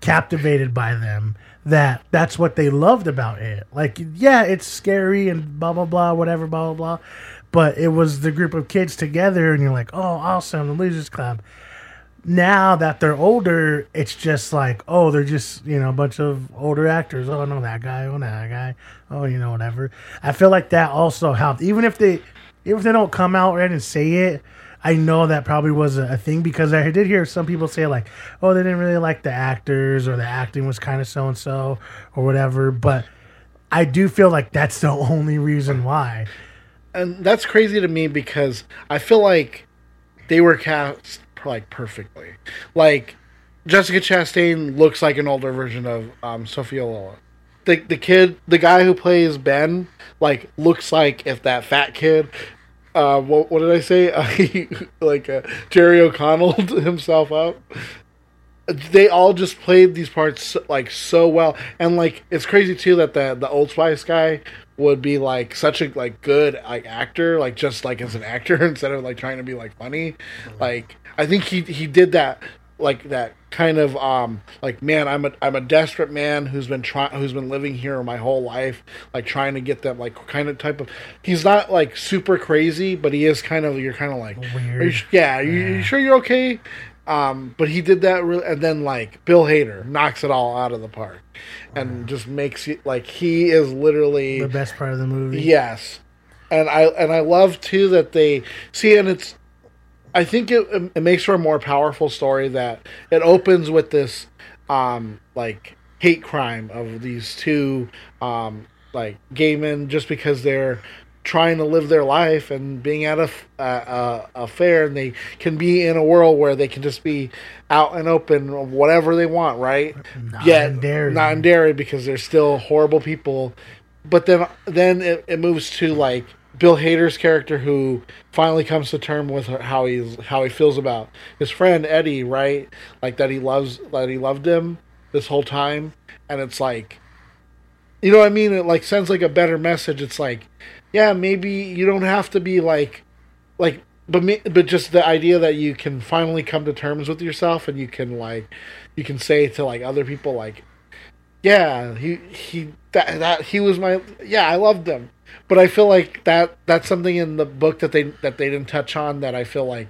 captivated by them that that's what they loved about it. Like, yeah, it's scary and blah blah blah, whatever, blah blah blah. But it was the group of kids together, and you're like, oh, awesome, the Losers Club. Now that they're older, it's just like, oh, they're just you know a bunch of older actors. Oh, no, that guy, oh, no, that guy, oh, you know, whatever. I feel like that also helped, even if they, even if they don't come out right and say it. I know that probably was a, thing because I did hear some people say like, "Oh, they didn't really like the actors or the acting was kind of so and so or whatever." But I do feel like that's the *laughs* only reason why. and that's crazy to me because I feel like they were cast like perfectly. Like Jessica Chastain looks like an older version of um, Sophia Lola. The the kid, the guy who plays Ben, like looks like if that fat kid. Uh, what, what did I say? *laughs* Like uh, Jerry O'Connell *laughs* himself up. They all just played these parts like so well, and like it's crazy too that the the Old Spice guy would be like such a like good like actor, like just like as an actor *laughs* instead of like trying to be like funny. Like I think he he did that like that kind of um like man I'm a I'm a desperate man who's been trying who's been living here my whole life like trying to get that like kind of type of he's not like super crazy but he is kind of you're kind of like Weird. "Are you, yeah you, you sure you're okay um but he did that really and then like Bill Hader knocks it all out of the park and just makes it like he is literally The best part of the movie. Yes, and I and I love too that they see, and it's. I think it it makes for a more powerful story that it opens with this, um, like hate crime of these two, um, like gay men just because they're trying to live their life and being at a, a, a, a fair and they can be in a world where they can just be out and open whatever they want right Not Yet, in Derry. not in Derry because they're still horrible people but then then it, it moves to like Bill Hader's character who finally comes to term with how he's how he feels about his friend Eddie, right? Like that he loves that he loved him this whole time, and it's like, you know what I mean? It like sends like a better message. It's like, yeah, maybe you don't have to be like, like, but me, but just the idea that you can finally come to terms with yourself and you can like, you can say to like other people like, yeah, he he that that he was my yeah, I loved him. But I feel like that that's something in the book that they that they didn't touch on that I feel like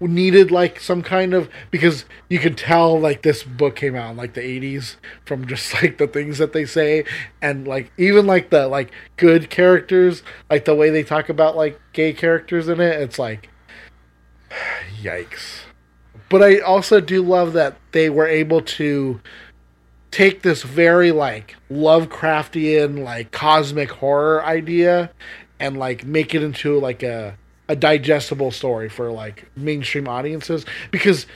needed like some kind of because you could tell like this book came out in like the 80s from just *laughs* like the things that they say. And like even like the like good characters like the way they talk about like gay characters in it it's like *sighs* yikes. But I also do love that they were able to take this very like Lovecraftian like cosmic horror idea and like make it into like a a digestible story for like mainstream audiences. Because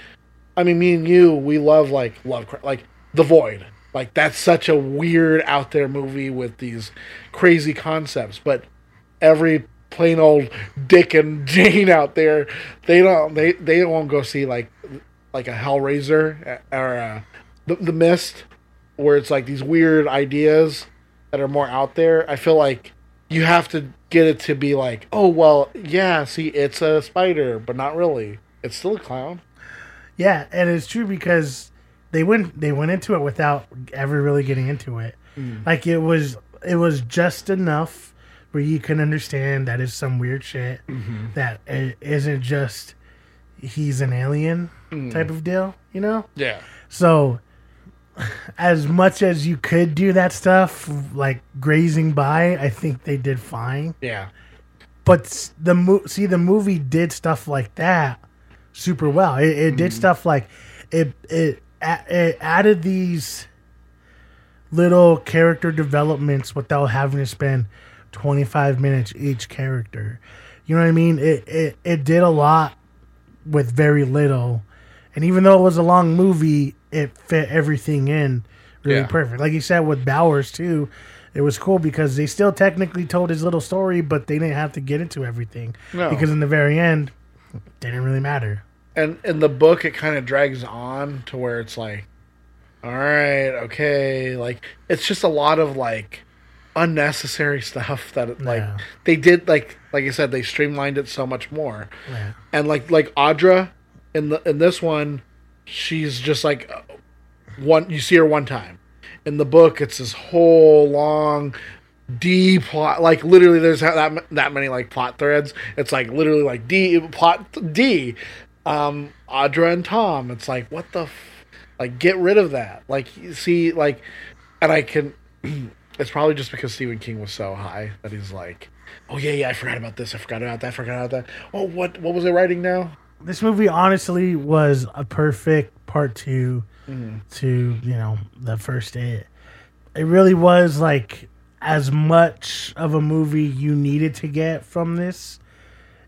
I mean me and you we love like Lovecraft like The Void. Like that's such a weird out there movie with these crazy concepts. But every plain old Dick and *laughs* Jane out there they don't they they won't go see like like a Hellraiser eh, or a, the, the Mist where it's like these weird ideas that are more out there. I feel like you have to get it to be like, oh well, yeah, see, it's a spider, but not really. It's still a clown. Yeah, and it's true because they went they went into it without ever really getting into it. Mm. Like it was it was just enough where you can understand that is some weird shit mm-hmm. that it isn't just he's an alien mm. type of deal, you know? Yeah. So as much as you could do that stuff like grazing by, I think they did fine. Yeah. But the mo- see the movie did stuff like that super well. It, it did mm-hmm. stuff like it it it added these little character developments without having to spend 25 minutes each character. You know what I mean? It it it did a lot with very little. And even though it was a long movie, it fit everything in really Yeah. perfect. Like you said with Bowers too, it was cool because they still technically told his little story, but they didn't have to get into everything. No. Because in the very end, it didn't really matter. And in the book, it kind of drags on to where it's like, all right, okay, like it's just a lot of like unnecessary *laughs* stuff that like Yeah. they did like like I said they streamlined it so much more. Yeah. and like like Audra in the in this one, she's just like one you see her one time. In the book, it's this whole long D plot. Like literally, there's that that many like plot threads. It's like literally like D plot D. Um, Audra and Tom. It's like what the, f- like get rid of that. Like you see like, and I can. *clears throat* It's probably just because Stephen King was so high that he's like, oh yeah yeah I forgot about this I forgot about that I forgot about that. Oh what what was I writing now? This movie honestly was a perfect part 2 mm-hmm. to you know the first it. It really was like as much of a movie you needed to get from this,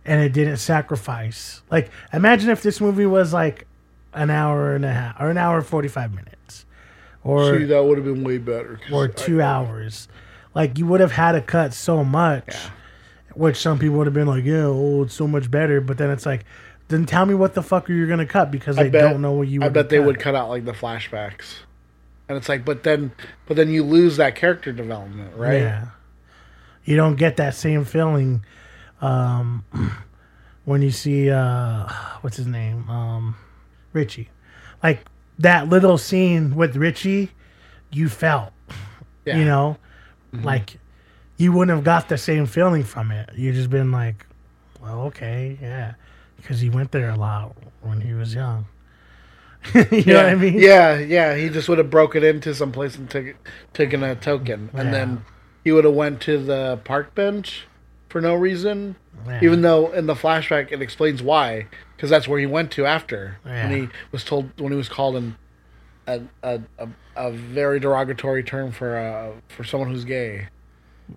and it didn't sacrifice. Like imagine if this movie was like an hour and a half or an hour and forty five minutes, or See that would have been way better. or I- two hours. Like you would have had to cut so much, which some people would have been like, "Yeah, oh, it's so much better." But then it's like, then tell me what the fuck are you gonna cut because I they bet- don't know what you. I bet they cut. would cut out like the flashbacks, and it's like, but then, but then you lose that character development, right? Yeah, you don't get that same feeling um, *clears throat* when you see uh, *sighs* what's his name, um, Richie. Like that little scene with Richie, you felt. Yeah. You know, like you wouldn't have got the same feeling from it. You just been like, well, okay, yeah, because he went there a lot when he was young. *laughs* you know what I mean? Yeah, yeah. He just would have broken into some place and took, taken a token, and Yeah. then he would have went to the park bench for no reason. Yeah. Even though in the flashback it explains why, because that's where he went to after Yeah. when he was told when he was called an a a, a, a very derogatory term for uh for someone who's gay.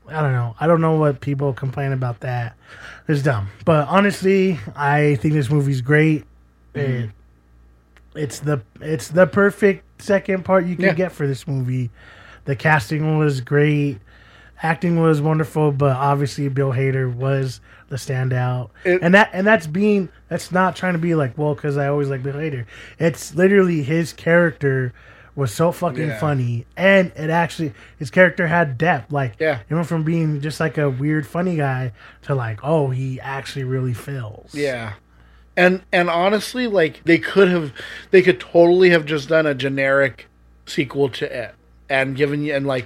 I don't know. I don't know what people complain about that. It's dumb. But honestly, I think this movie's great. Mm-hmm. It, it's the it's the perfect second part you can Yeah. get for this movie. The casting was great. Acting was wonderful, but obviously Bill Hader was the standout. It- and that and that's being that's not trying to be like, well, cuz I always like Bill Hader. It's literally his character was so fucking Yeah. funny and it actually his character had depth like Yeah. he went from being just like a weird funny guy to like oh he actually really feels Yeah. And and honestly, like they could have, they could totally have just done a generic sequel to it, and given you and like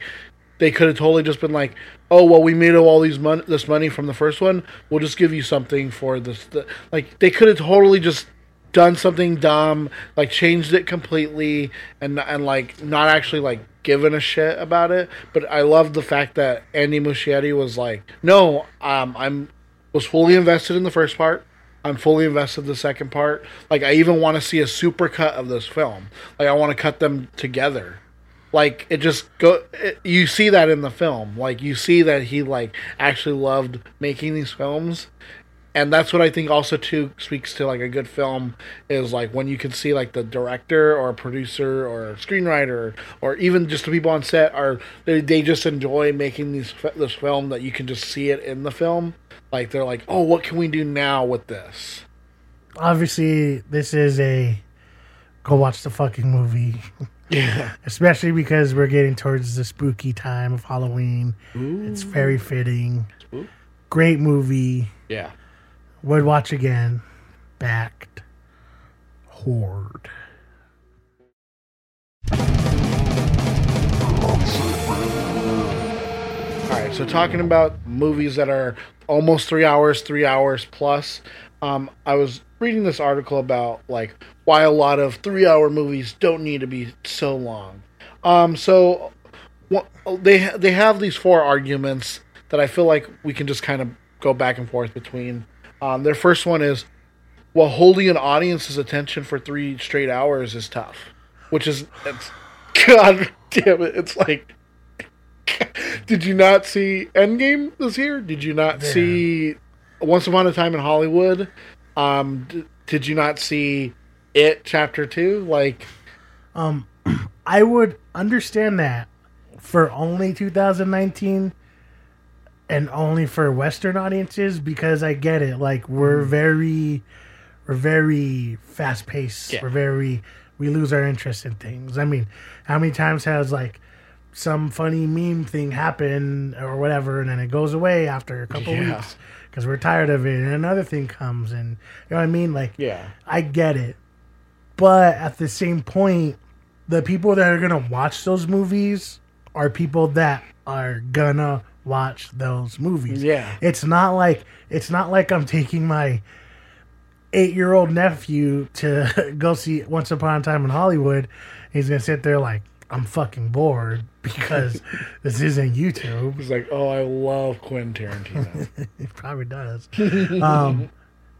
they could have totally just been like, oh well, we made all these mon- this money from the first one, we'll just give you something for this. The, like they could have totally just done something dumb, like changed it completely, and and like not actually like given a shit about it. But I love the fact that Andy Muschietti was like, no, um, I'm was fully invested in the first part. I'm fully invested in the second part. Like I even want to see a super cut of this film. Like I want to cut them together. Like it just go. It, you see that in the film. Like you see that he like actually loved making these films, and that's what I think also too speaks to like a good film is like when you can see like the director or producer or screenwriter or even just the people on set are they, they just enjoy making these this film that you can just see it in the film. Like they're like, oh, what can we do now with this? obviously this is a go watch the fucking movie. *laughs* Yeah, *laughs* especially because we're getting towards the spooky time of halloween. It's very fitting. Great movie. Yeah. Would watch again backed horde All right, so talking about movies that are almost three hours, three hours plus. Um, I was reading this article about like why a lot of three-hour movies don't need to be so long. Um, so they they have these four arguments that I feel like we can just kind of go back and forth between. Um, their first one is, well, holding an audience's attention for three straight hours is tough, which is it's *laughs* God damn it, it's like *laughs* did you not see Endgame this year? Did you not see Once Upon a Time in Hollywood? Um, d- did you not see It Chapter Two? Like, um, *clears throat* i would understand that for only 2019 and only for western audiences because i get it like we're mm. very we're very fast paced Yeah. we're very we lose our interest in things i mean how many times has like some funny meme thing happen or whatever and then it goes away after a couple Yeah. weeks because we're tired of it and another thing comes and you know what i mean like Yeah. i get it but at the same point the people that are gonna watch those movies are people that are gonna watch those movies. Yeah. It's not like it's not like I'm taking my eight year old nephew to *laughs* go see Once Upon a Time in Hollywood. He's gonna sit there like I'm fucking bored because *laughs* this isn't YouTube. He's like, oh, I love Quentin Tarantino. *laughs* He probably does. um,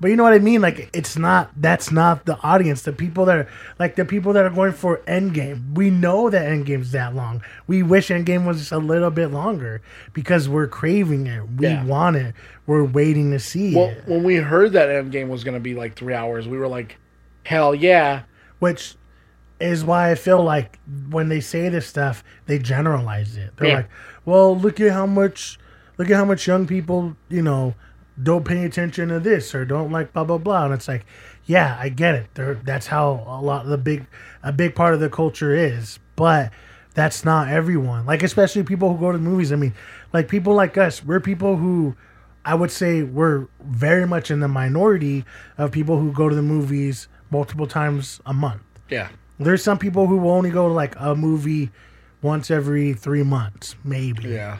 but you know what I mean? Like it's not that's not the audience. The people that are like the people that are going for Endgame. We know that Endgame's that long. We wish Endgame was just a little bit longer because we're craving it. We Yeah. want it. We're waiting to see well, it. when we heard that Endgame was going to be like three hours, we were like, hell yeah. Which is why I feel like when they say this stuff, they generalize it. They're Yeah. like, "Well, look at how much, look at how much young people, you know, don't pay attention to this or don't like blah blah blah." And it's like, yeah, I get it. They're, that's how a lot of the big, a big part of the culture is, but that's not everyone. Like especially people who go to the movies. I mean, like people like us, we're people who. I would say we're very much in the minority of people who go to the movies multiple times a month. Yeah. There's some people who will only go to like a movie once every three months, maybe. Yeah.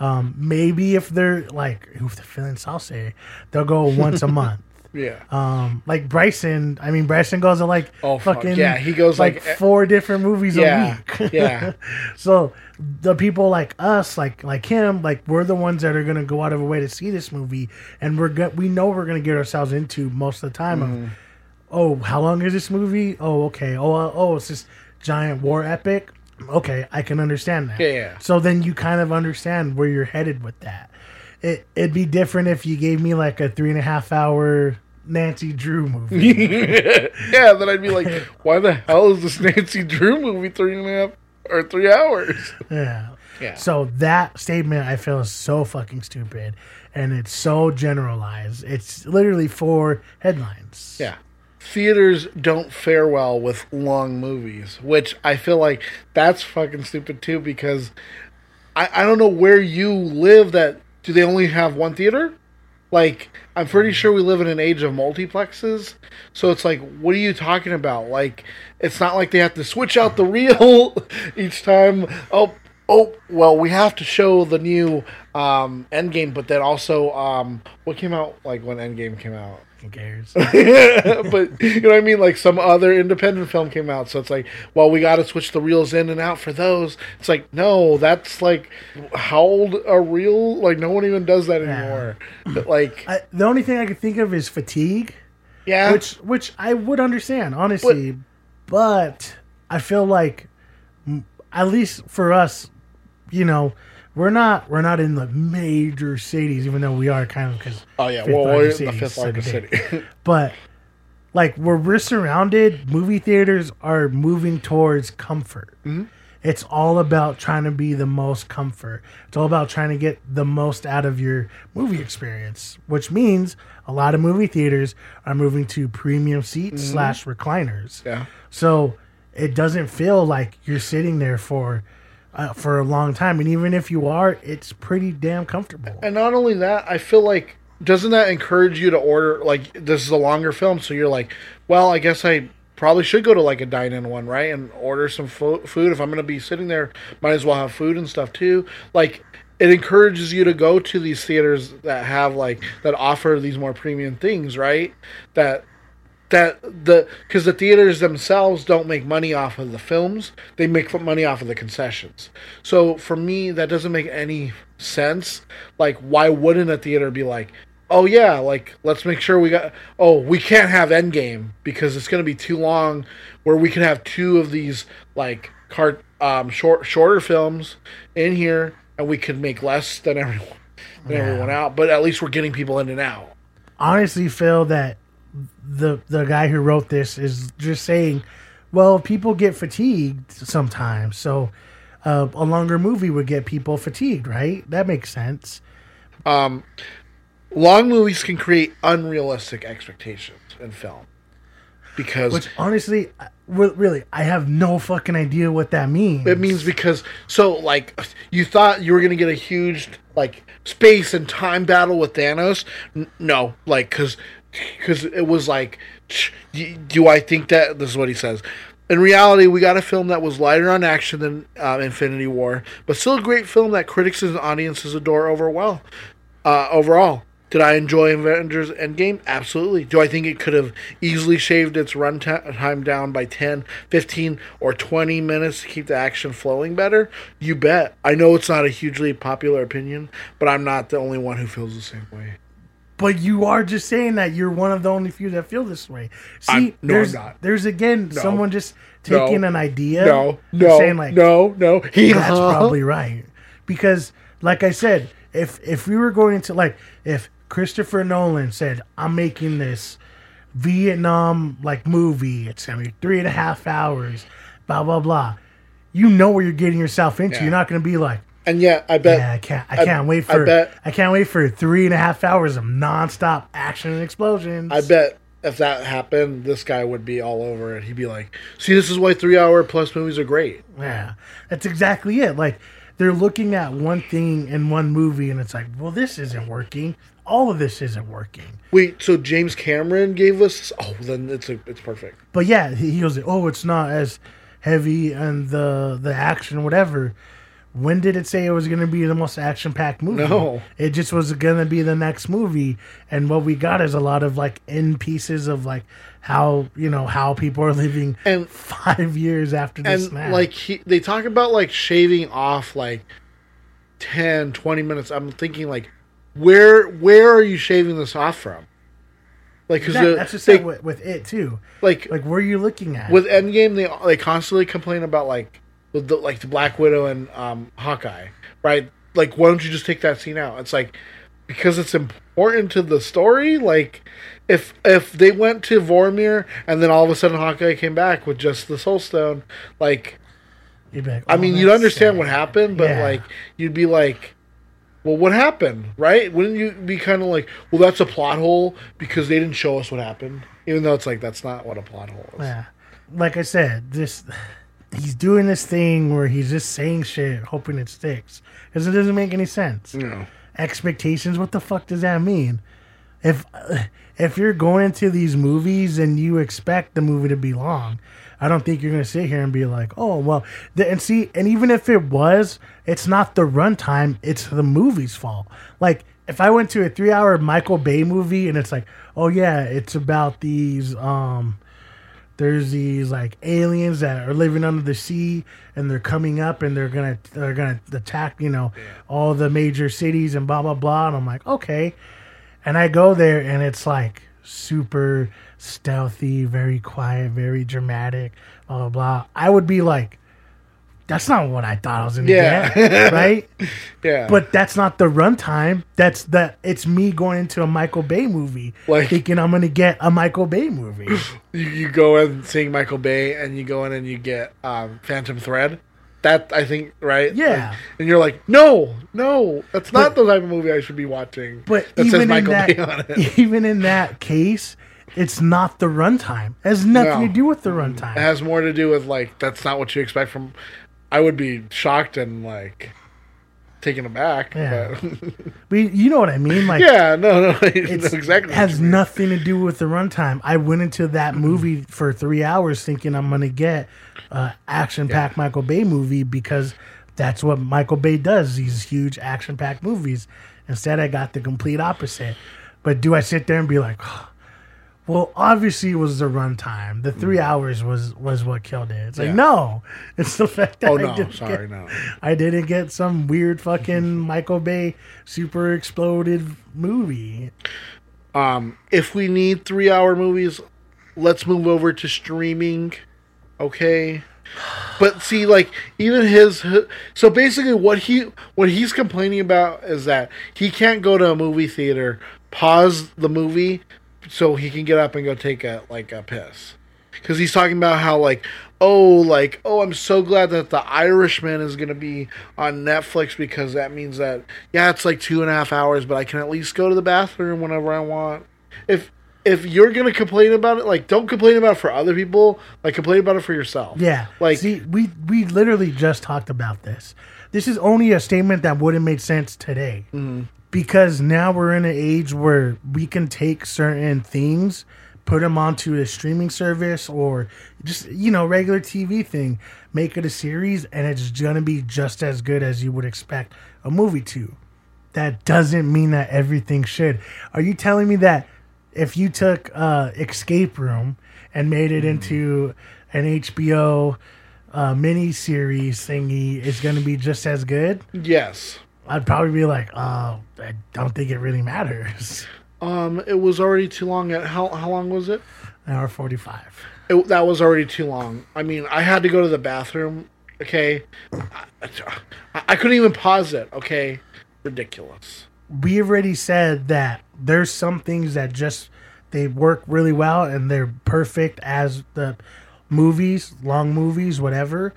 Um, maybe if they're like if they're feeling saucy, they'll go *laughs* once a month. Yeah. Um, like Bryson, I mean Bryson goes to like Oh, fuck, fucking yeah, he goes, like, like, eh, four different movies Yeah, a week. *laughs* yeah. so the people like us, like like him, like we're the ones that are gonna go out of our way to see this movie, and we're go- we know we're gonna get ourselves into most of the time Mm-hmm. of, oh, how long is this movie? Oh, okay. Oh, uh, oh, it's this giant war epic. Okay, I can understand that. Yeah, yeah. So then you kind of understand where you're headed with that. It it'd be different if you gave me like a three and a half hour Nancy Drew movie. *laughs* yeah, then I'd be like, *laughs* why the hell is this Nancy Drew movie three and a half or three hours? *laughs* yeah. Yeah. So that statement I feel is so fucking stupid and it's so generalized. It's literally four headlines. Yeah. Theaters don't fare well with long movies, which I feel like that's fucking stupid too because I, I don't know where you live that do they only have one theater? Like I'm pretty sure we live in an age of multiplexes. So it's like what are you talking about? Like it's not like they have to switch out the reel *laughs* each time. Oh oh well we have to show the new um Endgame but then also um what came out like when Endgame came out? Who cares? *laughs* but you know what I mean? Like some other independent film came out, so it's like, well, we got to switch the reels in and out for those. It's like, no, that's like how old a reel? Like no one even does that anymore. But like, I, the only thing I could think of is fatigue, yeah, which which I would understand honestly, but I feel like at least for us, you know, we're not we're not in the major cities, even though we are kind of because oh yeah, well, we're in the fifth largest city. *laughs* but like where we're surrounded, movie theaters are moving towards comfort. Mm-hmm. It's all about trying to be the most comfort. It's all about trying to get the most out of your movie experience, which means a lot of movie theaters are moving to premium seats mm-hmm. slash recliners. yeah, So it doesn't feel like you're sitting there for uh, for a long time, and even if you are, it's pretty damn comfortable. and not only that, I feel like doesn't that encourage you to order like this is a longer film, so you're like, well, I guess I probably should go to like a dine-in one, right, and order some fo- food if I'm gonna be sitting there. Might as well have food and stuff too. Like it encourages you to go to these theaters that have like that offer these more premium things, right? That that the because the theaters themselves don't make money off of the films. They make money off of the concessions. So for me that doesn't make any sense. Like why wouldn't a theater be like oh yeah like let's make sure we got oh we can't have endgame because it's going to be too long where we can have two of these like cart um short shorter films in here and we could make less than everyone than everyone out but at least we're getting people in and out. Honestly feel that the the guy who wrote this is just saying, well, people get fatigued sometimes, so uh, a longer movie would get people fatigued, right? That makes sense. long movies can create unrealistic expectations in film because Which honestly, really, I have no fucking idea what that means. it means because so like you thought you were gonna get a huge like space and time battle with Thanos. N- no, like because because it was like, do I think that this is what he says? in reality, we got a film that was lighter on action than uh, Infinity War, but still a great film that critics and audiences adore over well. Uh, overall, did I enjoy Avengers Endgame? Absolutely. Do I think it could have easily shaved its runtime down by 10, 15, or 20 minutes to keep the action flowing better? You bet. I know it's not a hugely popular opinion, but I'm not the only one who feels the same way. But you are just saying that you're one of the only few that feel this way. See, I'm- no, there's not. there's again No. someone just taking No. an idea, No, no, saying like, no, no. He that's *laughs* probably right. Because, like I said, if if we were going into like if Christopher Nolan said, "I'm making this Vietnam like movie. It's gonna be three and a half hours." Blah blah blah. You know what you're getting yourself into. Yeah. You're not gonna be like, And yeah, I bet. yeah, I can't. I I- can't wait for. I, bet- I can't wait for three and a half hours of nonstop action and explosions. I bet if that happened, this guy would be all over it. He'd be like, "See, this is why three-hour plus movies are great." Yeah, that's exactly it. Like they're looking at one thing in one movie, and it's like, well, this isn't working. All of this isn't working. Wait, so James Cameron gave us? Oh, then it's a, it's perfect. But yeah, he, he was like, oh, it's not as heavy and the the action, whatever. When did it say it was going to be the most action packed movie? No. it just was going to be the next movie, and what we got is a lot of like end pieces of like how you know how people are living And- five years after the And snap. like he, they talk about like shaving off like 10, 20 minutes. I'm thinking like, where where are you shaving this off from? Like, because That- that's just they, with, with it too. like Like, where are you looking at? with Endgame, they they constantly complain about like with the, like the Black Widow and um, Hawkeye, right? Like, why don't you just take that scene out? It's like because it's important to the story. Like, if if they went to Vormir and then all of a sudden Hawkeye came back with just the Soul Stone, like, You'd be like, I "Oh, mean, you'd understand sad." what happened, but Yeah. like, you'd be like. Well, what happened, right? Wouldn't you be kind of like, well, that's a plot hole because they didn't show us what happened, even though it's like that's not what a plot hole is. Yeah. Like I said, this he's doing this thing where he's just saying shit, hoping it sticks, because it doesn't make any sense. No. Expectations. What the fuck does that mean? If if you're going into these movies and you expect the movie to be long, I don't think you're gonna sit here and be like, oh well. The, and see, and even if it was, it's not the runtime; it's the movie's fault. Like if I went to a three-hour Michael Bay movie and it's like, oh yeah, it's about these um there's these like aliens that are living under the sea and they're coming up and they're gonna they're gonna attack you know all the major cities and blah blah blah. And i'm like okay. And i go there and it's like super stealthy very quiet very dramatic blah blah blah. I would be like that's not what i thought i was gonna Yeah. get *laughs* right Yeah. but that's not the runtime that's the it's me going into a michael bay movie Like- thinking i'm gonna get a michael bay movie *laughs* you, you go in seeing Michael Bay and you go in and you get um, Phantom Thread. That I think right. Yeah. Like, and you're like, no, no, that's not the type of movie I should be watching. But even in Michael that, Bay on it. *laughs* even in that case, it's not the runtime. It has nothing No. to do with the runtime. It has more to do with like that's not what you expect from. I would be shocked and like taken aback. Yeah. But *laughs* you know what I mean? Like, yeah, no, no, *laughs* I know it's exactly. has nothing to do with the runtime. I went into that mm-hmm. movie for three hours thinking I'm gonna get a action packed Michael Bay movie because that's what Michael Bay does. These huge action packed movies. Instead, I got the complete opposite. But do I sit there and be like, well, obviously it was the runtime. The three hours was was what killed it. It's like Mm. Yeah. no, it's the fact that Oh I didn't sorry, get- no. I didn't get some weird fucking *laughs* Michael Bay super exploded movie. Um, if we need three hour movies, let's move over to streaming. Okay. But see, like even his, so basically, what he what he's complaining about is that he can't go to a movie theater, pause the movie, so he can get up and go take a like a piss, because he's talking about how like oh like oh I'm so glad that the Irishman is gonna be on Netflix because that means that yeah it's like two and a half hours, but I can at least go to the bathroom whenever I want. If if you're gonna complain about it, like don't complain about it for other people. Like complain about it for yourself. Yeah, Like see, we we literally just talked about this. This is only a statement that wouldn't make sense today mm-hmm. Because now we're in an age where we can take certain things, put them onto a streaming service or just you know regular TV thing, make it a series, and it's gonna be just as good as you would expect a movie to. That doesn't mean that everything should. Are you telling me that if you took uh, Escape Room and made it into an HBO uh, mini series thingy, it's gonna be just as good? Yes. I'd probably be like, oh, I don't think it really matters. Um, it was already too long. At how how long was it? An hour forty five. it? That was already too long. I mean, I had to go to the bathroom. Okay, I, I couldn't even pause it. Okay, ridiculous. We already said that there's some things that just they work really well and they're perfect as the movies, long movies, whatever.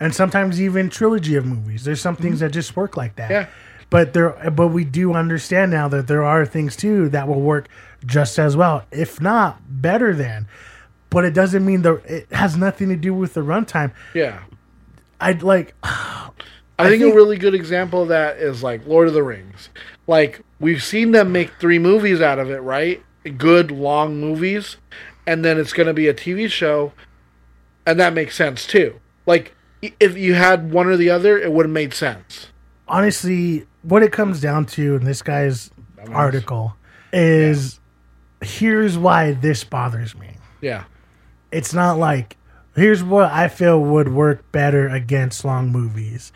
And sometimes even trilogy of movies. There's some things mm-hmm. that just work like that. Yeah. But there but we do understand now that there are things too that will work just as well, if not better than. But it doesn't mean the it has nothing to do with the runtime. Yeah. I'd like *sighs* I, I think, think- a really good example of that is like Lord of the Rings. Like we've seen them make three movies out of it, right? Good long movies, and then it's going to be a TV show, and that makes sense too. Like if you had one or the other, it would have made sense. honestly, what it comes down to in this guy's article is here's why this bothers me. Yeah. It's not like here's what I feel would work better against long movies,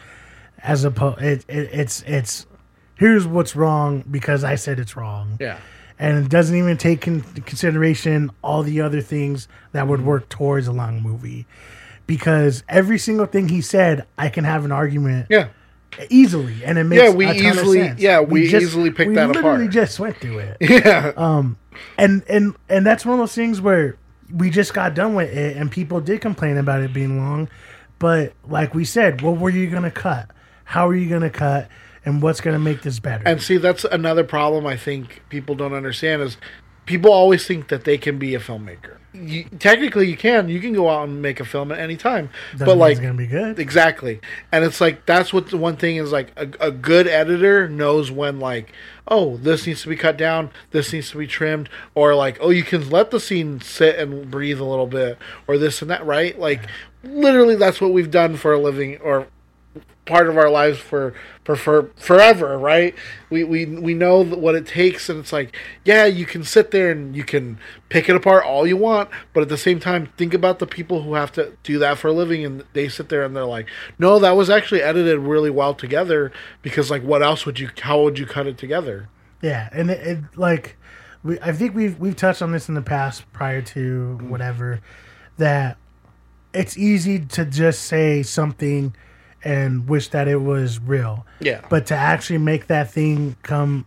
as opposed it, it, it's it's here's what's wrong because I said it's wrong. Yeah. and it doesn't even take into consideration all the other things that would mm-hmm. work towards a long movie. Because every single thing he said, I can have an argument Yeah. easily, and it makes Yeah, we a ton of easily- sense. yeah, we easily picked we that literally apart. just went through it, *laughs* Yeah. um, and and and that's one of those things where we just got done with it, and people did complain about it being long, but like we said, what were you gonna cut? How are you gonna cut? And what's gonna make this better? And see, that's another problem I think people don't understand is people always think that they can be a filmmaker. You, technically, you can. You can go out and make a film at any time. Doesn't but like, it's gonna be good. exactly. And it's like that's what the one thing is like. A, a good editor knows when like, oh, this needs to be cut down. This needs to be trimmed. Or like, oh, you can let the scene sit and breathe a little bit. Or this and that. Right? Like, literally, that's what we've done for a living. Or part of our lives for for, for forever, right? We, we we know what it takes, and it's like, yeah, you can sit there and you can pick it apart all you want, but at the same time, think about the people who have to do that for a living, and they sit there and they're like, no, that was actually edited really well together because, like, what else would you? How would you cut it together? Yeah, and it, it like we I think we've we've touched on this in the past prior to mm-hmm. whatever that it's easy to just say something and wish that it was real. Yeah. But to actually make that thing come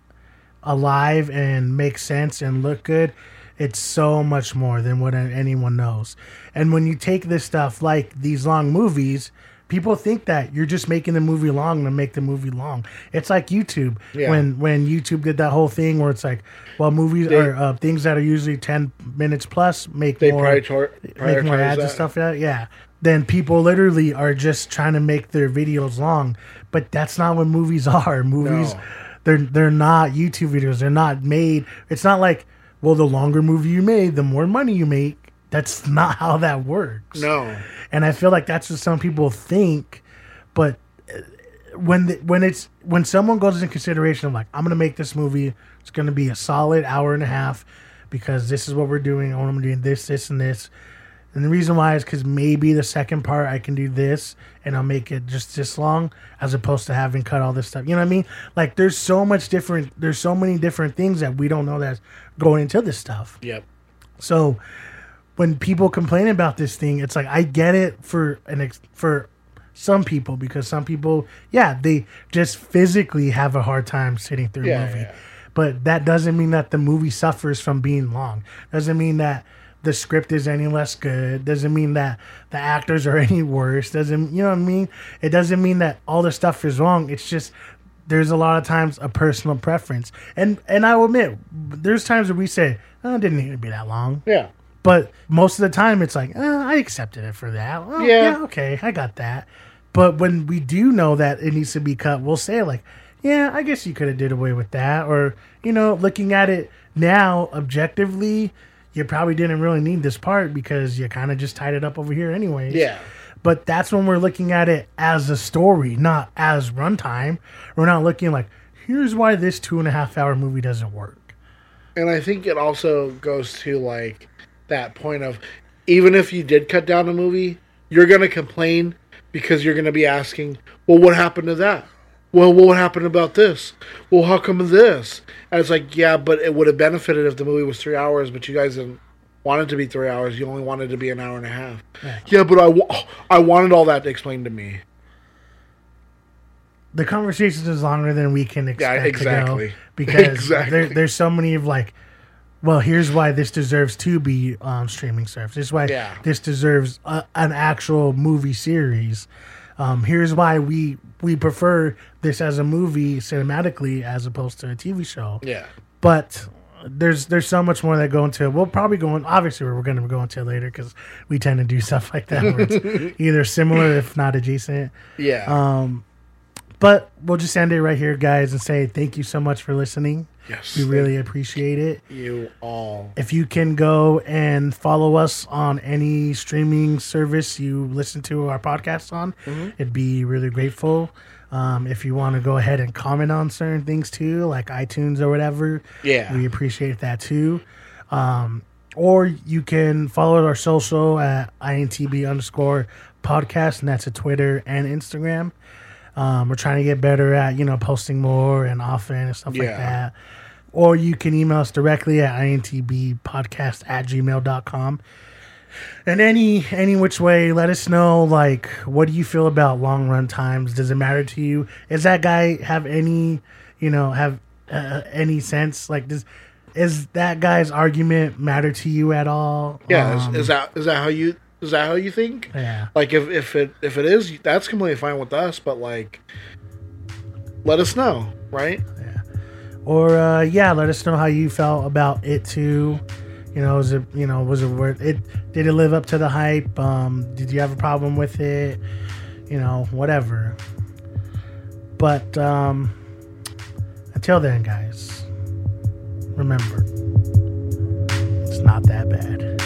alive and make sense and look good, it's so much more than what anyone knows. And when you take this stuff like these long movies, people think that you're just making the movie long to make the movie long. It's like YouTube Yeah. when when YouTube did that whole thing where it's like, well, movies They- are uh, things that are usually ten minutes plus make They more make more ads and stuff like that. Yeah. Then people literally are just trying to make their videos long, but that's not what movies *laughs* are. Movies, No. they're they're not YouTube videos. They're not made. It's not like well, the longer movie you made, the more money you make. That's *laughs* not how that works. No. And I feel like that's what some people think, but uh, when the, when it's when someone goes into consideration of like I'm gonna make this movie, it's gonna be a solid hour and a half because this is what we're doing. I'm doing this, this, and this. And the reason why is because maybe the second part I can do this and I'll make it just this long as opposed to having cut all this stuff. You know what I mean? Like there's so much different. There's so many different things that we don't know that's going into this stuff. Yep. So when people complain about this thing, it's like I get it for an ex- for some people because some people, yeah, they just physically have a hard time sitting through Yeah, a movie. yeah. But that doesn't mean that the movie suffers from being long. Doesn't mean that the script is any less good. Doesn't mean that the actors are *laughs* any worse. Doesn't you know what I mean? It doesn't mean that all the stuff is wrong. It's just there's a lot of times a personal preference. And and I will admit, there's times where we say, oh, it didn't need to be that long. Yeah. But most of the time, it's like, uh, I accepted it for that. Well, Yeah. yeah. okay, I got that. But when we do know that it needs to be cut, we'll say like, yeah, I guess you could have did away with that. Or you know, looking at it now objectively, you probably didn't really need this part because you kind of just tied it up over here anyways. Yeah. But that's when we're looking at it as a story, not as runtime. We're not looking like, here's why this two and a half hour movie doesn't work. And I think it also goes to like that point of even if you did cut down a movie, you're gonna complain because you're gonna be asking, Well, what happened to that? Well, what happened about this? Well, how come this? And it's like, yeah, but it would have benefited if the movie was three hours, but you guys didn't want it to be three hours. You only wanted it to be an hour and a half. Yeah, but I, wa- I wanted all that explained to me. The conversation is longer than we can expect exactly. to go *laughs* because *laughs* Exactly. there, there's so many of like, well, here's why this deserves to be on streaming service. This is why Yeah. this deserves a, an actual movie series. Um, here's why we we prefer this as a movie cinematically as opposed to a TV show. Yeah. but there's there's so much more that go into it. We'll probably go in. Obviously, we're going to go into it later because we tend to do *laughs* stuff like that where it's *laughs* either similar if not adjacent. Yeah. Um, but we'll just end it right here, guys, and say thank you so much for listening. Yes. We really appreciate it. you all. If you can go and follow us on any streaming service you listen to our podcast on, it'd be really grateful. Um, if you want to go ahead and comment on certain things too, like iTunes or whatever, Yeah. we appreciate that too. Um, or you can follow our social at intb underscore podcast, and that's a Twitter and Instagram. Um, we're trying to get better at you know posting more and often and stuff like that. Or you can email us directly at intbpodcast at gmail.com. And any any which way, let us know like what do you feel about long run times? Does it matter to you? Is that guy have any you know have uh, any sense? Like does is that guy's argument matter to you at all? Yeah. Um, is, is that is that how you is that how you think? yeah. Like if if it if it is, that's completely fine with us. But like, let us know, right? Yeah. Or uh, yeah, let us know how you felt about it too. You know, was it you know was it worth it? Did it live up to the hype? Um, did you have a problem with it? You know, whatever. But um, until then, guys, remember, it's not that bad.